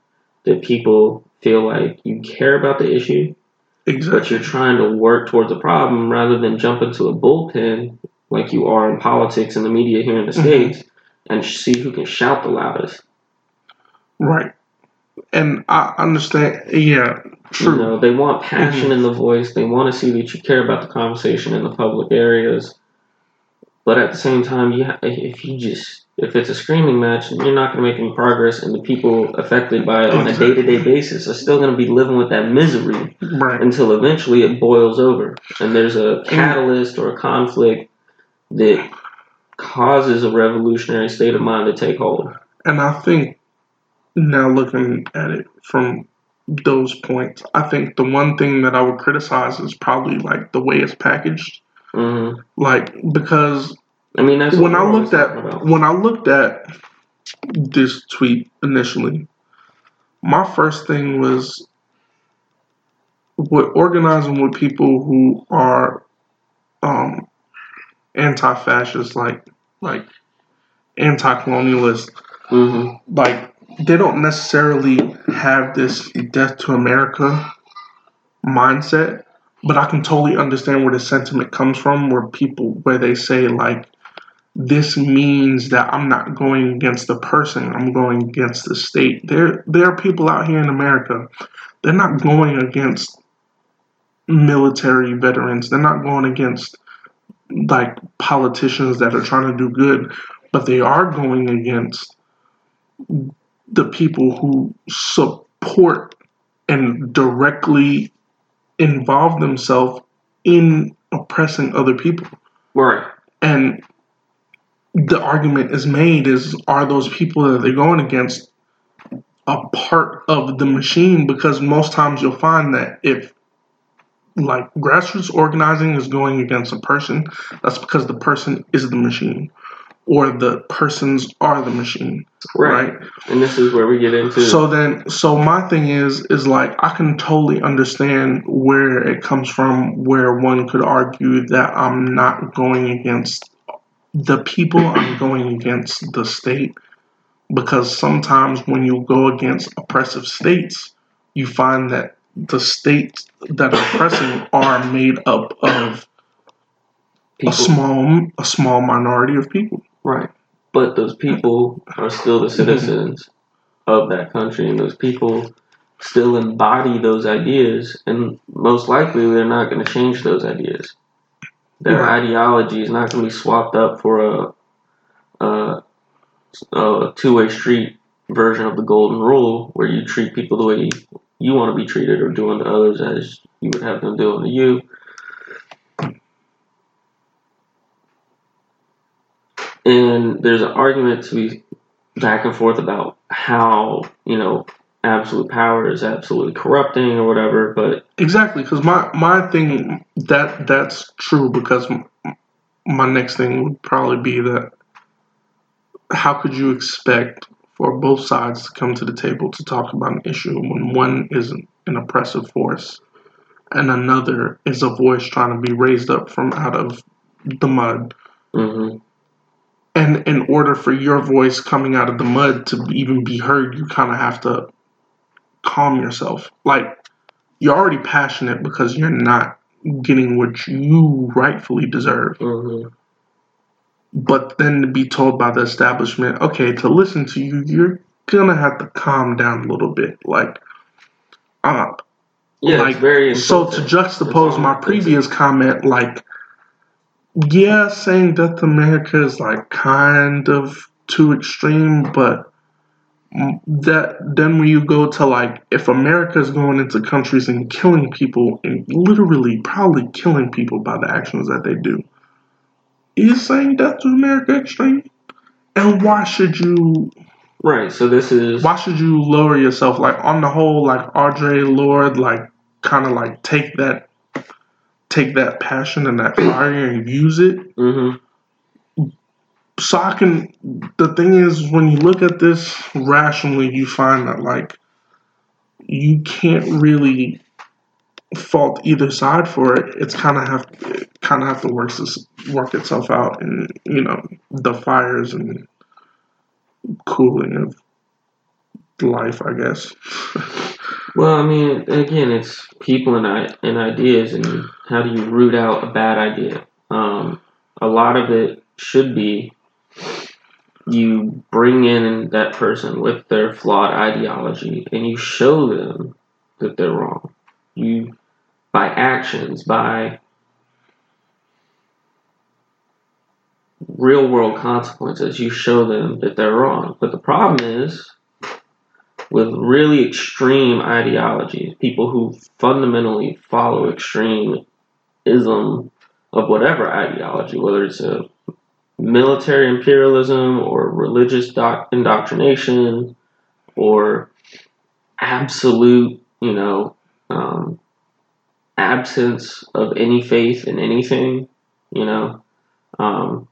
that people feel like you care about the issue, exactly but you're trying to work towards a problem rather than jump into a bullpen like you are in politics and the media here in the Mhm. states and see who can shout the loudest. Right. And I understand. Yeah, true. You know, they want passion in the voice. They want to see that you care about the conversation in the public areas. But at the same time, you ha- if you just if it's a screaming match, you're not going to make any progress, and the people affected by it on a day to day basis are still going to be living with that misery Right. until eventually it boils over, and there's a catalyst or a conflict that causes a revolutionary state of mind to take hold. And I think now looking at it from those points, I think the one thing that I would criticize is probably like the way it's packaged. Hmm Like because I mean, that's when I looked at when I looked at this tweet initially, my first thing was with organizing with people who are um, anti-fascist, like like anti-colonialist, hmm like they don't necessarily have this death to America mindset, but I can totally understand where the sentiment comes from, where people where they say like this means that I'm not going against the person, I'm going against the state. There there are people out here in America, they're not going against military veterans. They're not going against like politicians that are trying to do good, but they are going against the people who support and directly involve themselves in oppressing other people. Right. And the argument is made is are those people that they're going against a part of the machine because most times you'll find that if like grassroots organizing is going against a person, that's because the person is the machine or the persons are the machine. Right. right? And this is where we get into So then so my thing is is like I can totally understand where it comes from where one could argue that I'm not going against the people, I'm going against the state because sometimes when you go against oppressive states, you find that the states that are oppressing are made up of people. a small a small minority of people. Right. But those people are still the citizens of that country, and those people still embody those ideas, and most likely they're not going to change those ideas. Their Right. ideology is not going to be swapped up for a, a, a two way street version of the golden rule where you treat people the way you want to be treated or do unto others as you would have them do unto you. And there's an argument to be back and forth about how, you know, absolute power is absolutely corrupting or whatever, but Exactly, because my my thing that that's true because my next thing would probably be that how could you expect for both sides to come to the table to talk about an issue when one is an oppressive force and another is a voice trying to be raised up from out of the mud? Hmm and in order for your voice coming out of the mud to even be heard you kind of have to calm yourself. Like you're already passionate because you're not getting what you rightfully deserve. Hmm but then to be told by the establishment okay to listen to you you're gonna have to calm down a little bit. Like uh yeah, like it's very so to juxtapose my previous comment like yeah saying death to america is like kind of too extreme but that then when you go to like if america is going into countries and killing people and literally probably killing people by the actions that they do is saying death to america extreme and why should you right. So this is why should you lower yourself like on the whole like Audre Lorde like kind of like take that take that passion and that fire and use it. Hmm so i can the thing is when you look at this rationally you find that like you can't really fault either side for it. It's kind of have kind of have to work this work itself out and you know the fires and cooling of life i guess Well, I mean, again, it's people and I and ideas, and how do you root out a bad idea? Um, a lot of it should be you bring in that person with their flawed ideology, and you show them that they're wrong. You by actions, by real world consequences, you show them that they're wrong. But the problem is with really extreme ideologies, people who fundamentally follow extremism of whatever ideology, whether it's a military imperialism or religious doc- indoctrination or absolute, you know, um, absence of any faith in anything, you know. Um,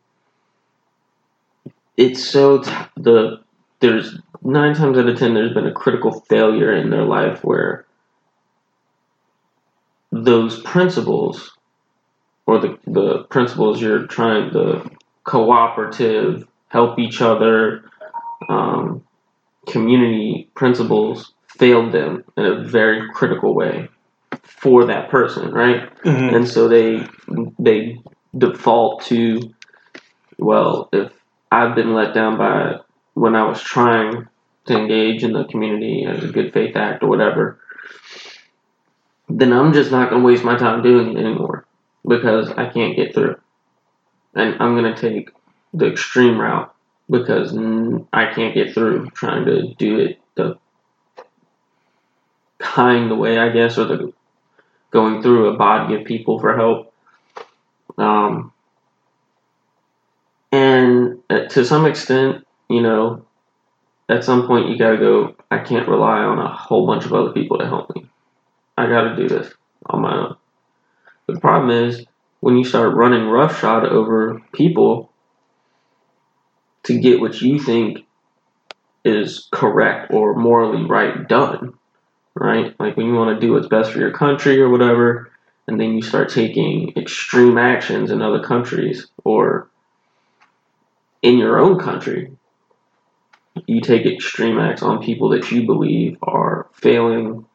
it's so t- the there's nine times out of ten there's been a critical failure in their life where those principles or the, the principles you're trying the cooperative help each other um, community principles failed them in a very critical way for that person right Mhm. and so they they default to well if i've been let down by when i was trying to engage in the community as a good faith act or whatever then I'm just not going to waste my time doing it anymore because I can't get through. And I'm going to take the extreme route because I can't get through trying to do it the kind way, I guess, or the going through a body of people for help. Um, and uh, to some extent, you know, at some point you got to go, I can't rely on a whole bunch of other people to help me. I got to do this on my own. The problem is, when you start running roughshod over people to get what you think is correct or morally right done, right? Like when you want to do what's best for your country or whatever, and then you start taking extreme actions in other countries or in your own country, you take extreme acts on people that you believe are failing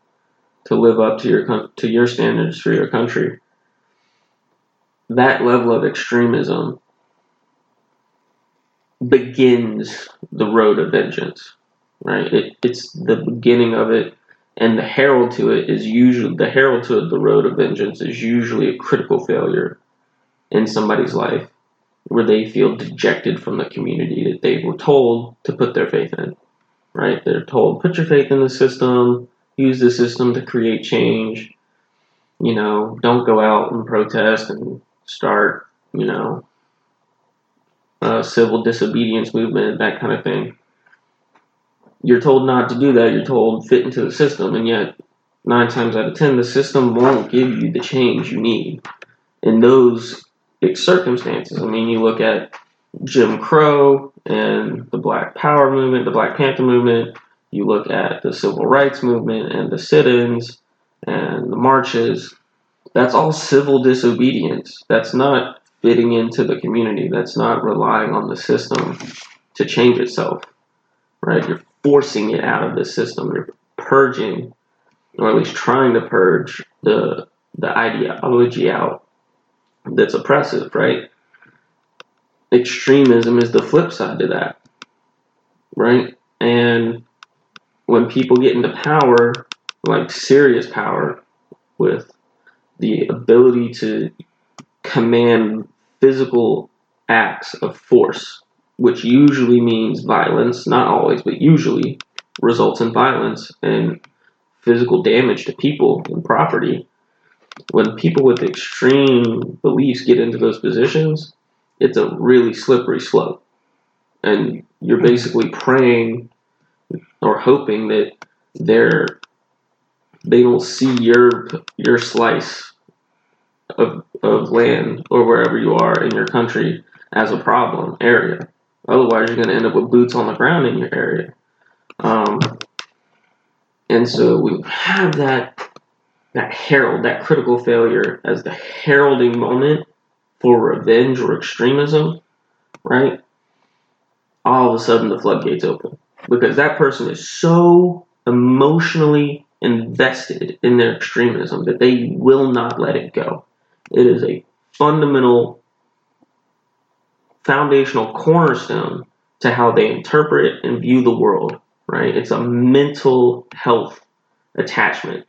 to live up to your to your standards for your country. That level of extremism begins the road of vengeance, right? It, it's the beginning of it, and the herald to it is usually the herald to the road of vengeance is usually a critical failure in somebody's life where they feel dejected from the community that they were told to put their faith in. Right? They're told, put your faith in the system, use the system to create change. You know, don't go out and protest and start, you know, a civil disobedience movement, that kind of thing. You're told not to do that. You're told fit into the system, and yet nine times out of ten, the system won't give you the change you need. And those circumstances. I mean, you look at Jim Crow and the Black Power movement, the Black Panther movement. You look at the civil rights movement and the sit-ins and the marches. That's all civil disobedience. That's not fitting into the community. That's not relying on the system to change itself. Right? You're forcing it out of the system. You're purging, or at least trying to purge the the ideology out that's oppressive, right? Extremism is the flip side to that, right? And when people get into power, like serious power, with the ability to command physical acts of force, which usually means violence, not always, but usually results in violence and physical damage to people and property, when people with extreme beliefs get into those positions, it's a really slippery slope. And you're basically praying or hoping that they're they don't see your your slice of of land or wherever you are in your country as a problem area. Otherwise, you're going to end up with boots on the ground in your area. Um, and so we have that that herald, that critical failure as the heralding moment for revenge or extremism, right? All of a sudden the floodgates open because that person is so emotionally invested in their extremism that they will not let it go. It is a fundamental, foundational cornerstone to how they interpret and view the world, right? It's a mental health attachment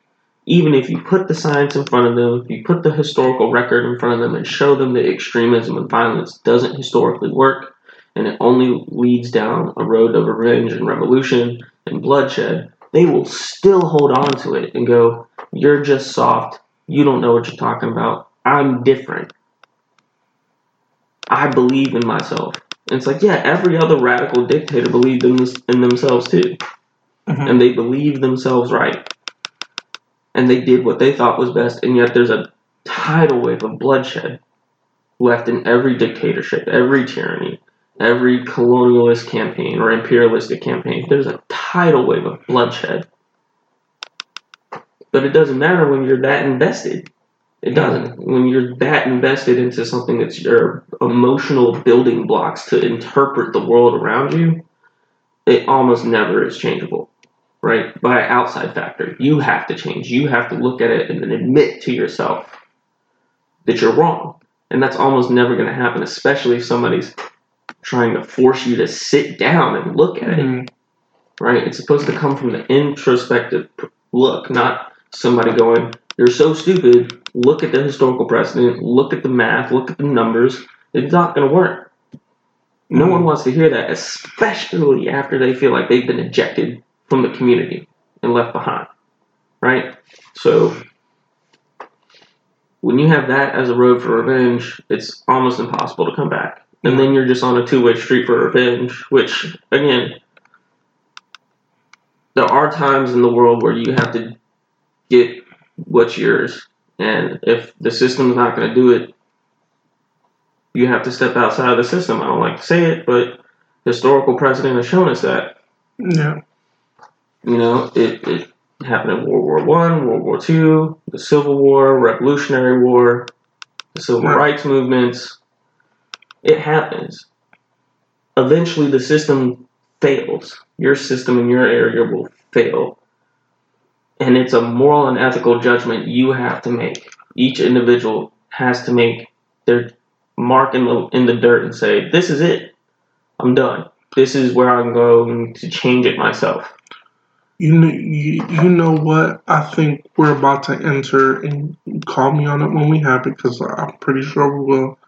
even if you put the science in front of them, if you put the historical record in front of them and show them that extremism and violence doesn't historically work and it only leads down a road of revenge and revolution and bloodshed, they will still hold on to it and go, You're just soft. You don't know what you're talking about. I'm different. I believe in myself. And it's like, yeah, every other radical dictator believed in, this, in themselves too. Mm-hmm. And they believe themselves right and they did what they thought was best, and yet there's a tidal wave of bloodshed left in every dictatorship, every tyranny, every colonialist campaign or imperialistic campaign. There's a tidal wave of bloodshed. But it doesn't matter when you're that invested. It doesn't. When you're that invested into something that's your emotional building blocks to interpret the world around you, it almost never is changeable right? By outside factor. You have to change. You have to look at it and then admit to yourself that you're wrong. And that's almost never going to happen, especially if somebody's trying to force you to sit down and look at mm-hmm. it. Right? It's supposed to come from the introspective look, not somebody going, you're so stupid. Look at the historical precedent. Look at the math. Look at the numbers. It's not going to work. No Mhm. one wants to hear that, especially after they feel like they've been ejected from the community and left behind. Right? So, when you have that as a road for revenge, it's almost impossible to come back. And then you're just on a two way street for revenge, which, again, there are times in the world where you have to get what's yours. And if the system's not going to do it, you have to step outside of the system. I don't like to say it, but historical precedent has shown us that. Yeah. You know, it, it happened in World War One, World War Two, the Civil War, Revolutionary War, the Civil Right. Rights movements. It happens. Eventually, the system fails. Your system in your area will fail. And it's a moral and ethical judgment you have to make. Each individual has to make their mark in the in the dirt and say, "This is it. I'm done. This is where I'm going to change it myself." You know, you, you know what? I think we're about to enter, and call me on it when we have it, because I'm pretty sure we will.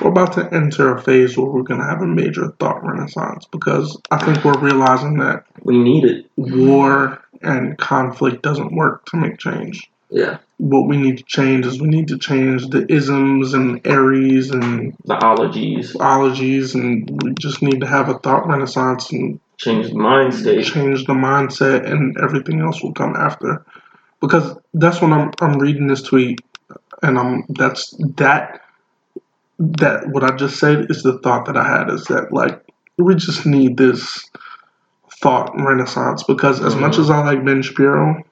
We're about to enter a phase where we're going to have a major thought renaissance, because I think we're realizing that We need it. war and conflict doesn't work to make change. Yeah. What we need to change is we need to change the isms and aries and The ologies. ologies, and we just need to have a thought renaissance and Change the mind state. change the mindset and everything else will come after because that's when i'm i'm reading this tweet and i'm that's that that what i just said is the thought that i had is that like we just need this thought renaissance because as much Mhm. as i like ben shapiro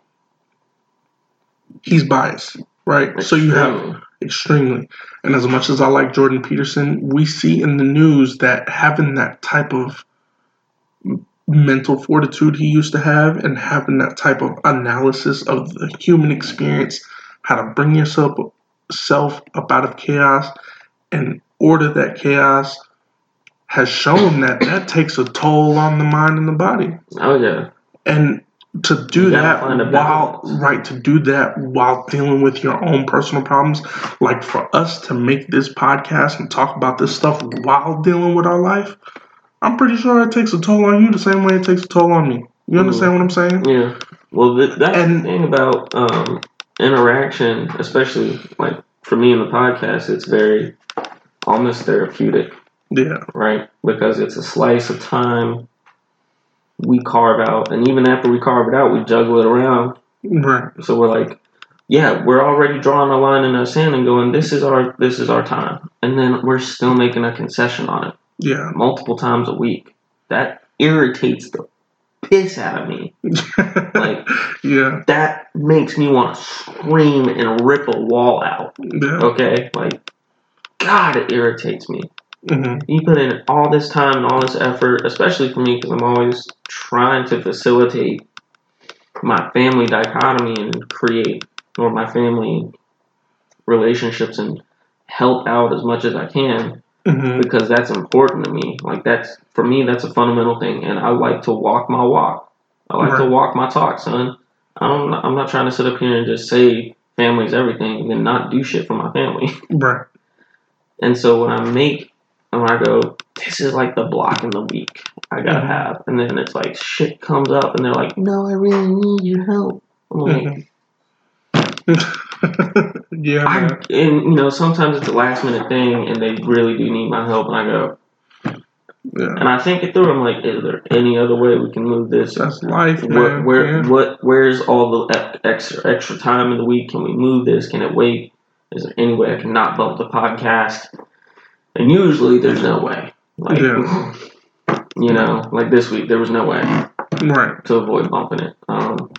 he's biased right so you have Extremely. extremely. And as much as I like Jordan Peterson, we see in the news that having that type of mental fortitude he used to have and having that type of analysis of the human experience, how to bring yourself self up out of chaos and order that chaos has shown that that takes a toll on the mind and the body. Oh yeah. And to do that while right to do that while dealing with your own personal problems like for us to make this podcast and talk about this stuff while dealing with our life i'm pretty sure it takes a toll on you the same way it takes a toll on me you understand what i'm saying Yeah. Well, th- that's And- the thing about um, interaction, especially like for me in the podcast. It's very almost therapeutic, yeah right? Because it's a slice of time we carve out, and even after we carve it out, we juggle it around. right So we're like, yeah, we're already drawing a line in the sand and going, this is our this is our time, and then we're still making a concession on it yeah multiple times a week. That irritates the piss out of me. Like yeah that makes me want to scream and rip a wall out. yeah Okay, like God, it irritates me. hmm You put in all this time and all this effort, especially for me, because I'm always trying to facilitate my family dichotomy and create, or my family relationships and help out as much as I can hmm because that's important to me. Like that's for me, that's a fundamental thing, and I like to walk my walk. I like to walk my talk, son. I don't. I'm not trying to sit up here and just say family's everything and then not do shit for my family. right And so when I make, and I go, this is like the block in the week I gotta Mhm. have, and then it's like shit comes up, and they're like, no, I really need your help. I'm like, Mhm. yeah I, and you know, sometimes it's a last minute thing, and they really do need my help, and I go, yeah and I think it through. I'm like, is there any other way we can move this? that's life Where, man where, yeah. what, where's all the extra, extra time in the week? Can we move this? Can it wait? Is there any way I can not bump the podcast? And usually, there's no way. Like, Yeah. you know, like this week, there was no way right to avoid bumping it. Um,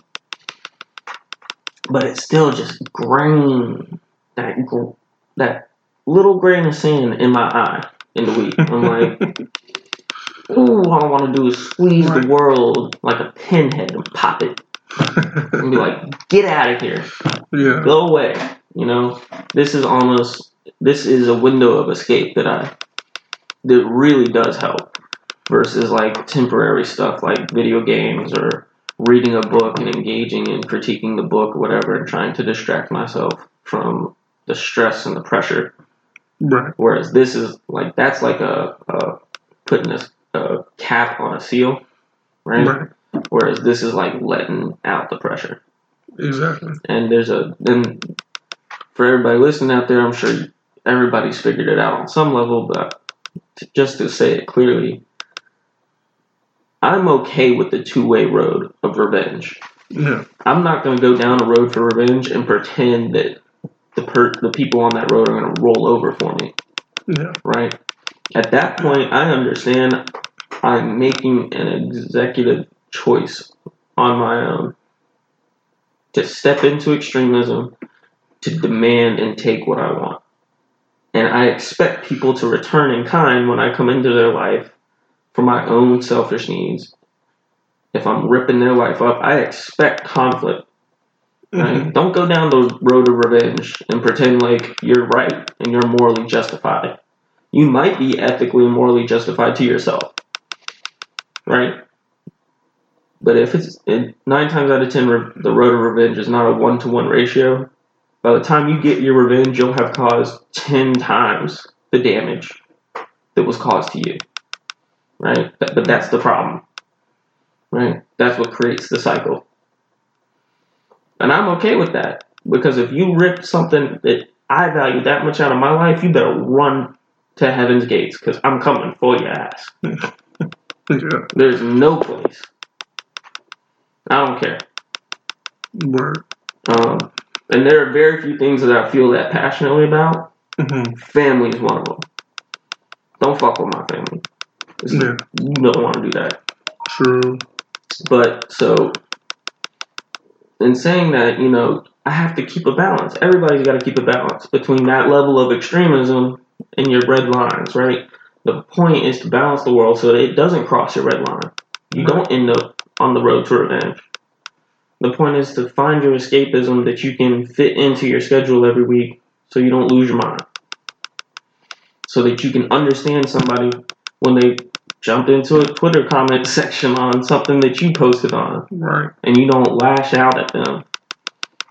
but it's still just grain that gr- that little grain of sand in my eye in the week. I'm like, ooh, all I want to do is squeeze the world like a pinhead and pop it and be like, get out of here, yeah go away. You know, this is almost this is a window of escape that I that really does help versus like temporary stuff like video games or reading a book and engaging and critiquing the book or whatever and trying to distract myself from the stress and the pressure. Right. Whereas this is like that's like a, a putting a, a cap on a seal, right? Right. Whereas this is like letting out the pressure. Exactly. And there's a then for everybody listening out there, I'm sure everybody's figured it out on some level, but to, just to say it clearly, I'm okay with the two way road of revenge. Yeah. I'm not going to go down a road for revenge and pretend that the per- the people on that road are going to roll over for me, Yeah. right? At that point, I understand I'm making an executive choice on my own to step into extremism, to demand and take what I want. And I expect people to return in kind when I come into their life for my own selfish needs. If I'm ripping their life up, I expect conflict. Right? Mhm. Don't go down the road of revenge and pretend like you're right and you're morally justified. You might be ethically and morally justified to yourself. Right? But if it's it, nine times out of ten, re- the road of revenge is not a one to one ratio. By the time you get your revenge, you'll have caused ten times the damage that was caused to you. Right? But, that's the problem. Right? That's what creates the cycle. And I'm okay with that. Because if you rip something that I value that much out of my life, you better run to heaven's gates because I'm coming for your ass. Yeah. There's no place. I don't care. Word. Um, and there are very few things that I feel that passionately about. hmm Family is one of them. Don't fuck with my family. It's- Yeah. You don't want to do that. True. But so, in saying that, you know, I have to keep a balance. Everybody's got to keep a balance between that level of extremism and your red lines, right? The point is to balance the world so that it doesn't cross your red line. You don't end up on the road to revenge. The point is to find your escapism that you can fit into your schedule every week so you don't lose your mind. So that you can understand somebody when they jump into a Twitter comment section on something that you posted on Right. and you don't lash out at them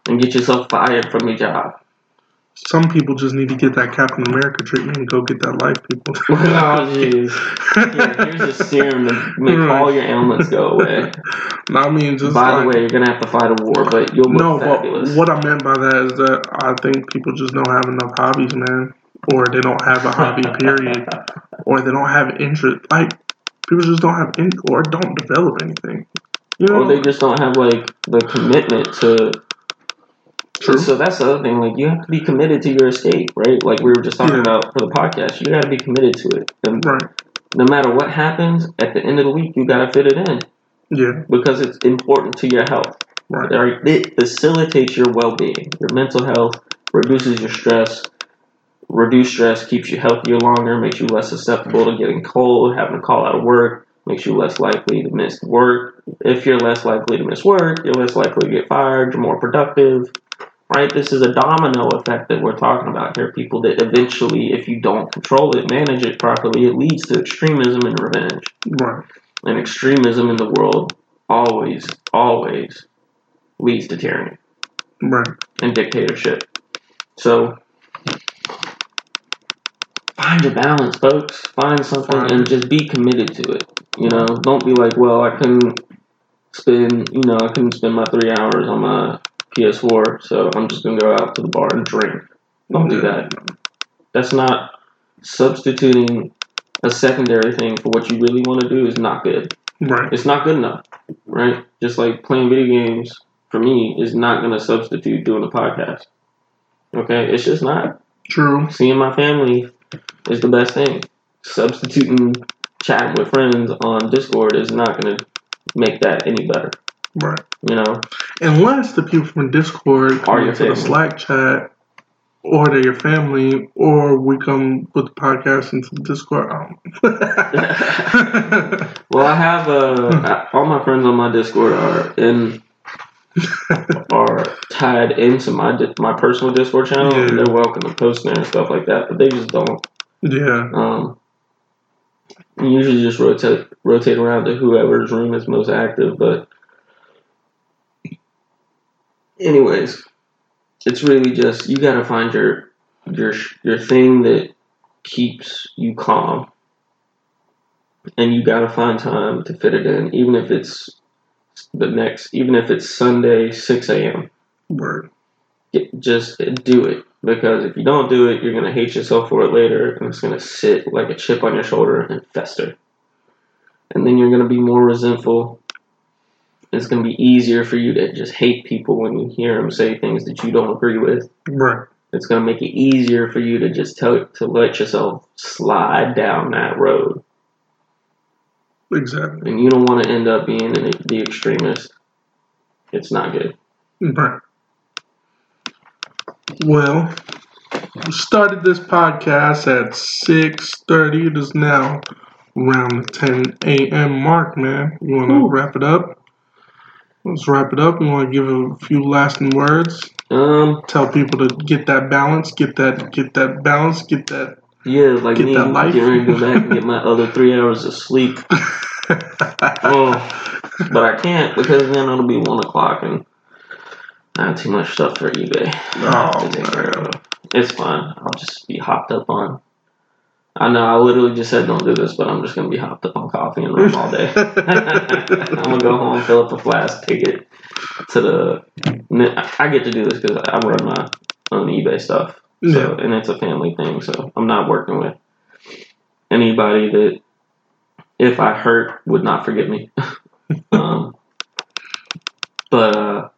and get yourself fired from your job. Some people just need to get that Captain America treatment and go get that life, people. oh, jeez. Yeah, here's a serum to make all your ailments go away. No, I mean, just By like, the way, you're gonna have to fight a war, but you'll look no, fabulous. but what I meant by that is that I think people just don't have enough hobbies, man, or they don't have a hobby, period, or they don't have interest. Like people just don't have in or don't develop anything. You know, or they just don't have like the commitment to. True. So that's the other thing. Like you have to be committed to your escape, right? Like we were just talking Yeah. about for the podcast. You got to be committed to it, and right. no matter what happens, at the end of the week, you got to fit it in Yeah. because it's important to your health. Right. It facilitates your well-being, your mental health, reduces your stress. Reduced stress keeps you healthier longer, makes you less susceptible to getting cold, having to call out of work, makes you less likely to miss work. If you're less likely to miss work, you're less likely to get fired, you're more productive. Right? This is a domino effect that we're talking about here, people that eventually, if you don't control it, manage it properly, it leads to extremism and revenge. Right. And extremism in the world always, always leads to tyranny Right. and dictatorship. So find your balance, folks. Find something Find and just be committed to it. You know, don't be like, well, I couldn't spend, you know, I couldn't spend my three hours on my PS4, so I'm just gonna go out to the bar and drink. Don't do that. That's not substituting a secondary thing for what you really want to do is not good Right. it's not good enough, right? Just like playing video games for me is not going to substitute doing a podcast. Okay, it's just not. True. Seeing my family is the best thing. Substituting chatting with friends on Discord is not going to make that any better. Right. You know, Unless the people from Discord Are come your into the. Slack chat, or they're your family, or we come put the podcast into the Discord. Um. well, I have uh, all my friends on my Discord are in are tied into my my personal Discord channel, and they're welcome to post there and stuff like that. But they just don't. yeah. Um, usually just rotate rotate around to whoever's room is most active, but anyways, it's really just you gotta find your your your thing that keeps you calm, and you gotta find time to fit it in, even if it's the next, even if it's Sunday six a.m. Word. Get, just do it because if you don't do it, you're gonna hate yourself for it later, and it's gonna sit like a chip on your shoulder and fester, and then you're gonna be more resentful. It's gonna be easier for you to just hate people when you hear them say things that you don't agree with. Right. It's gonna make it easier for you to just tell to let yourself slide down that road, Exactly. and you don't want to end up being an, the extremist. It's not good. Right. Well, we started this podcast at six thirty. It is now around the ten a.m. mark. Man, you want to wrap it up? Let's wrap it up. You want to give a few lasting words? Um, Tell people to get that balance, get that, get that balance, get that. Yeah, like Get me that life. getting ready to go back and get my other three hours of sleep. Oh, but I can't because then it'll be one o'clock and I have too much stuff for eBay Oh, to take care man. of. It's fine. I'll just be hopped up on. I know I literally just said don't do this, but I'm just gonna be hopped up on coffee and rum all day. I'm gonna go home, fill up a flask, take it to the. I get to do this because I run my own eBay stuff, so Yeah. and it's a family thing. So I'm not working with anybody that, if I hurt, would not forgive me. um, but uh,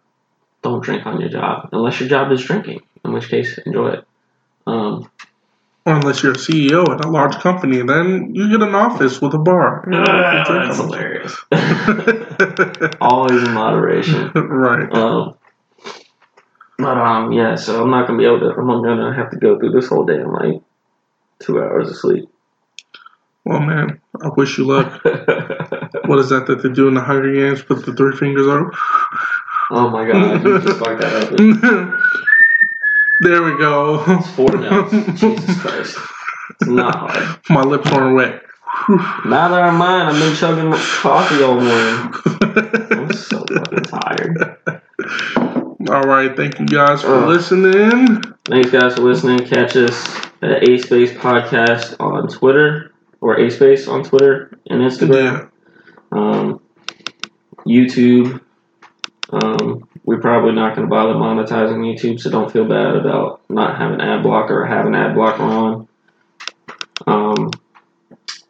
don't drink on your job unless your job is drinking. In which case, enjoy it. Um, Or unless you're a CEO at a large company, then you get an office with a bar. You know, you that's hilarious. Always in moderation. right. Um, but um, yeah. So I'm not gonna be able to. I'm gonna have to go through this whole day in like two hours of sleep. Well, man, I wish you luck. What is that that they do in the Hunger Games? Put the three fingers up. oh my god! You fucked that up. there we go. It's four now. Jesus Christ! It's not hard. My lips aren't wet. Now that I'm mine, I've been chugging coffee all morning. I'm so fucking tired. All right, thank you guys for Uh. listening. Thanks, guys, for listening. Catch us at A Space Podcast on Twitter or A Space on Twitter and Instagram. Yeah, Um, YouTube. Um, we're probably not going to bother monetizing YouTube, so don't feel bad about not having ad blocker or having ad blocker on. Um,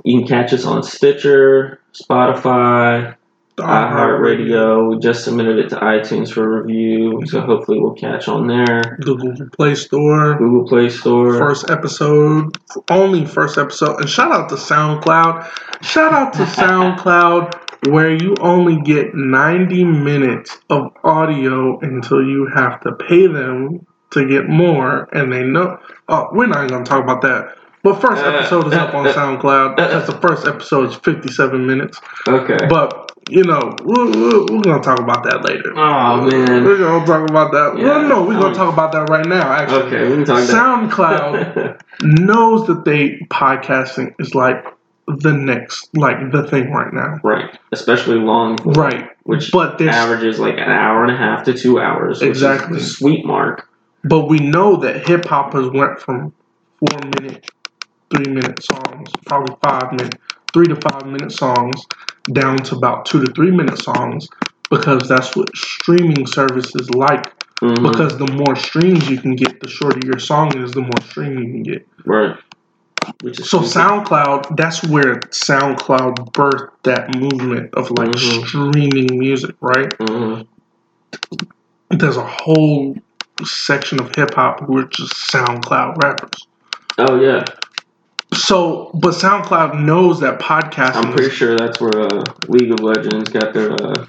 you can catch us on Stitcher, Spotify, Uh, iHeartRadio. We just submitted it to iTunes for review, so mm-hmm. hopefully we'll catch on there. Google Play Store. Google Play Store. First episode, only first episode, and shout out to SoundCloud. Shout out to SoundCloud, where you only get 90 minutes of audio until you have to pay them to get more, and they know. Oh, we're not gonna talk about that. But first episode is up on SoundCloud. That's the first episode is 57 minutes. Okay. But you know, we're, we're, we're gonna talk about that later. oh man. We're gonna talk about that. Yeah. well, no, we're gonna talk about that right now. Actually, Okay, we can talk. SoundCloud knows that they podcasting is like the next, like the thing right now. right, especially long, form, Right, which but averages like an hour and a half to two hours. which is Exactly. sweet mark. but we know that hip hop has went from four minute, three minute songs, probably five minute, three to five minute songs, down to about two to three minute songs, because that's what streaming services like. Mhm, Because the more streams you can get, the shorter your song is, the more stream you can get. right. Which is So. SoundCloud, that's where SoundCloud birthed that movement of like Mhm. streaming music, right? Mhm. There's a whole section of hip hop are just SoundCloud rappers. Oh yeah, So, but SoundCloud knows that podcasting I'm pretty sure that's where uh, League of Legends got their uh,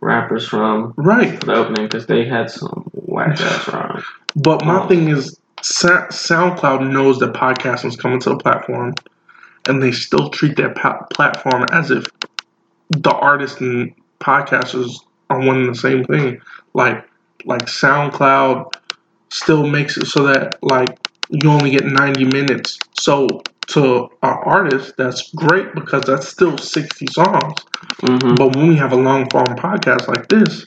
rappers from right. for the opening because they had some whack ass rhymes. But my Oh. thing is, Sa- SoundCloud knows that podcasting is coming to the platform, and they still treat that pa- platform as if the artists and podcasters are one and the same thing. Like, like SoundCloud still makes it so that like you only get 90 minutes. So to an artist, that's great because that's still 60 songs. hmm But when we have a long form podcast like this,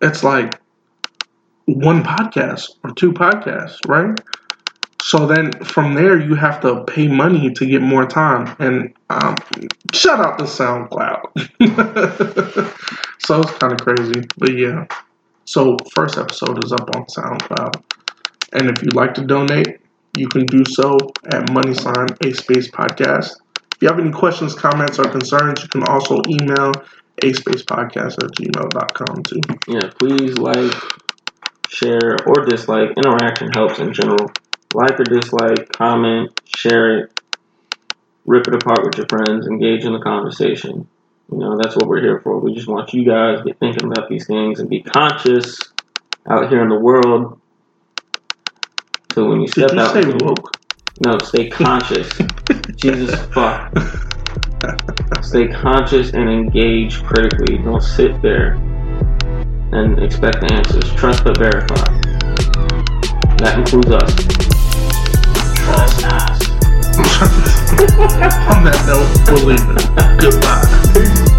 it's like one podcast or two podcasts, right? So then from there, you have to pay money to get more time. And um, shout out to SoundCloud. so it's kind of crazy. But yeah. So first episode is up on SoundCloud. And if you'd like to donate, you can do so at money sign a space podcast. If you have any questions, comments, or concerns, you can also email a space podcast at gmail.com too. Yeah, please like, share, or dislike. Interaction helps in general. Like or dislike, comment, share it, rip it apart with your friends, engage in the conversation. You know, that's what we're here for. We just want you guys to get thinking about these things and be conscious out here in the world. So when you step Did you out, say woke? no, stay conscious. Jesus fuck. Stay conscious and engage critically. Don't sit there and expect the answers. Trust but verify. That includes us. Trust us. On that note, we'll leave it. Goodbye.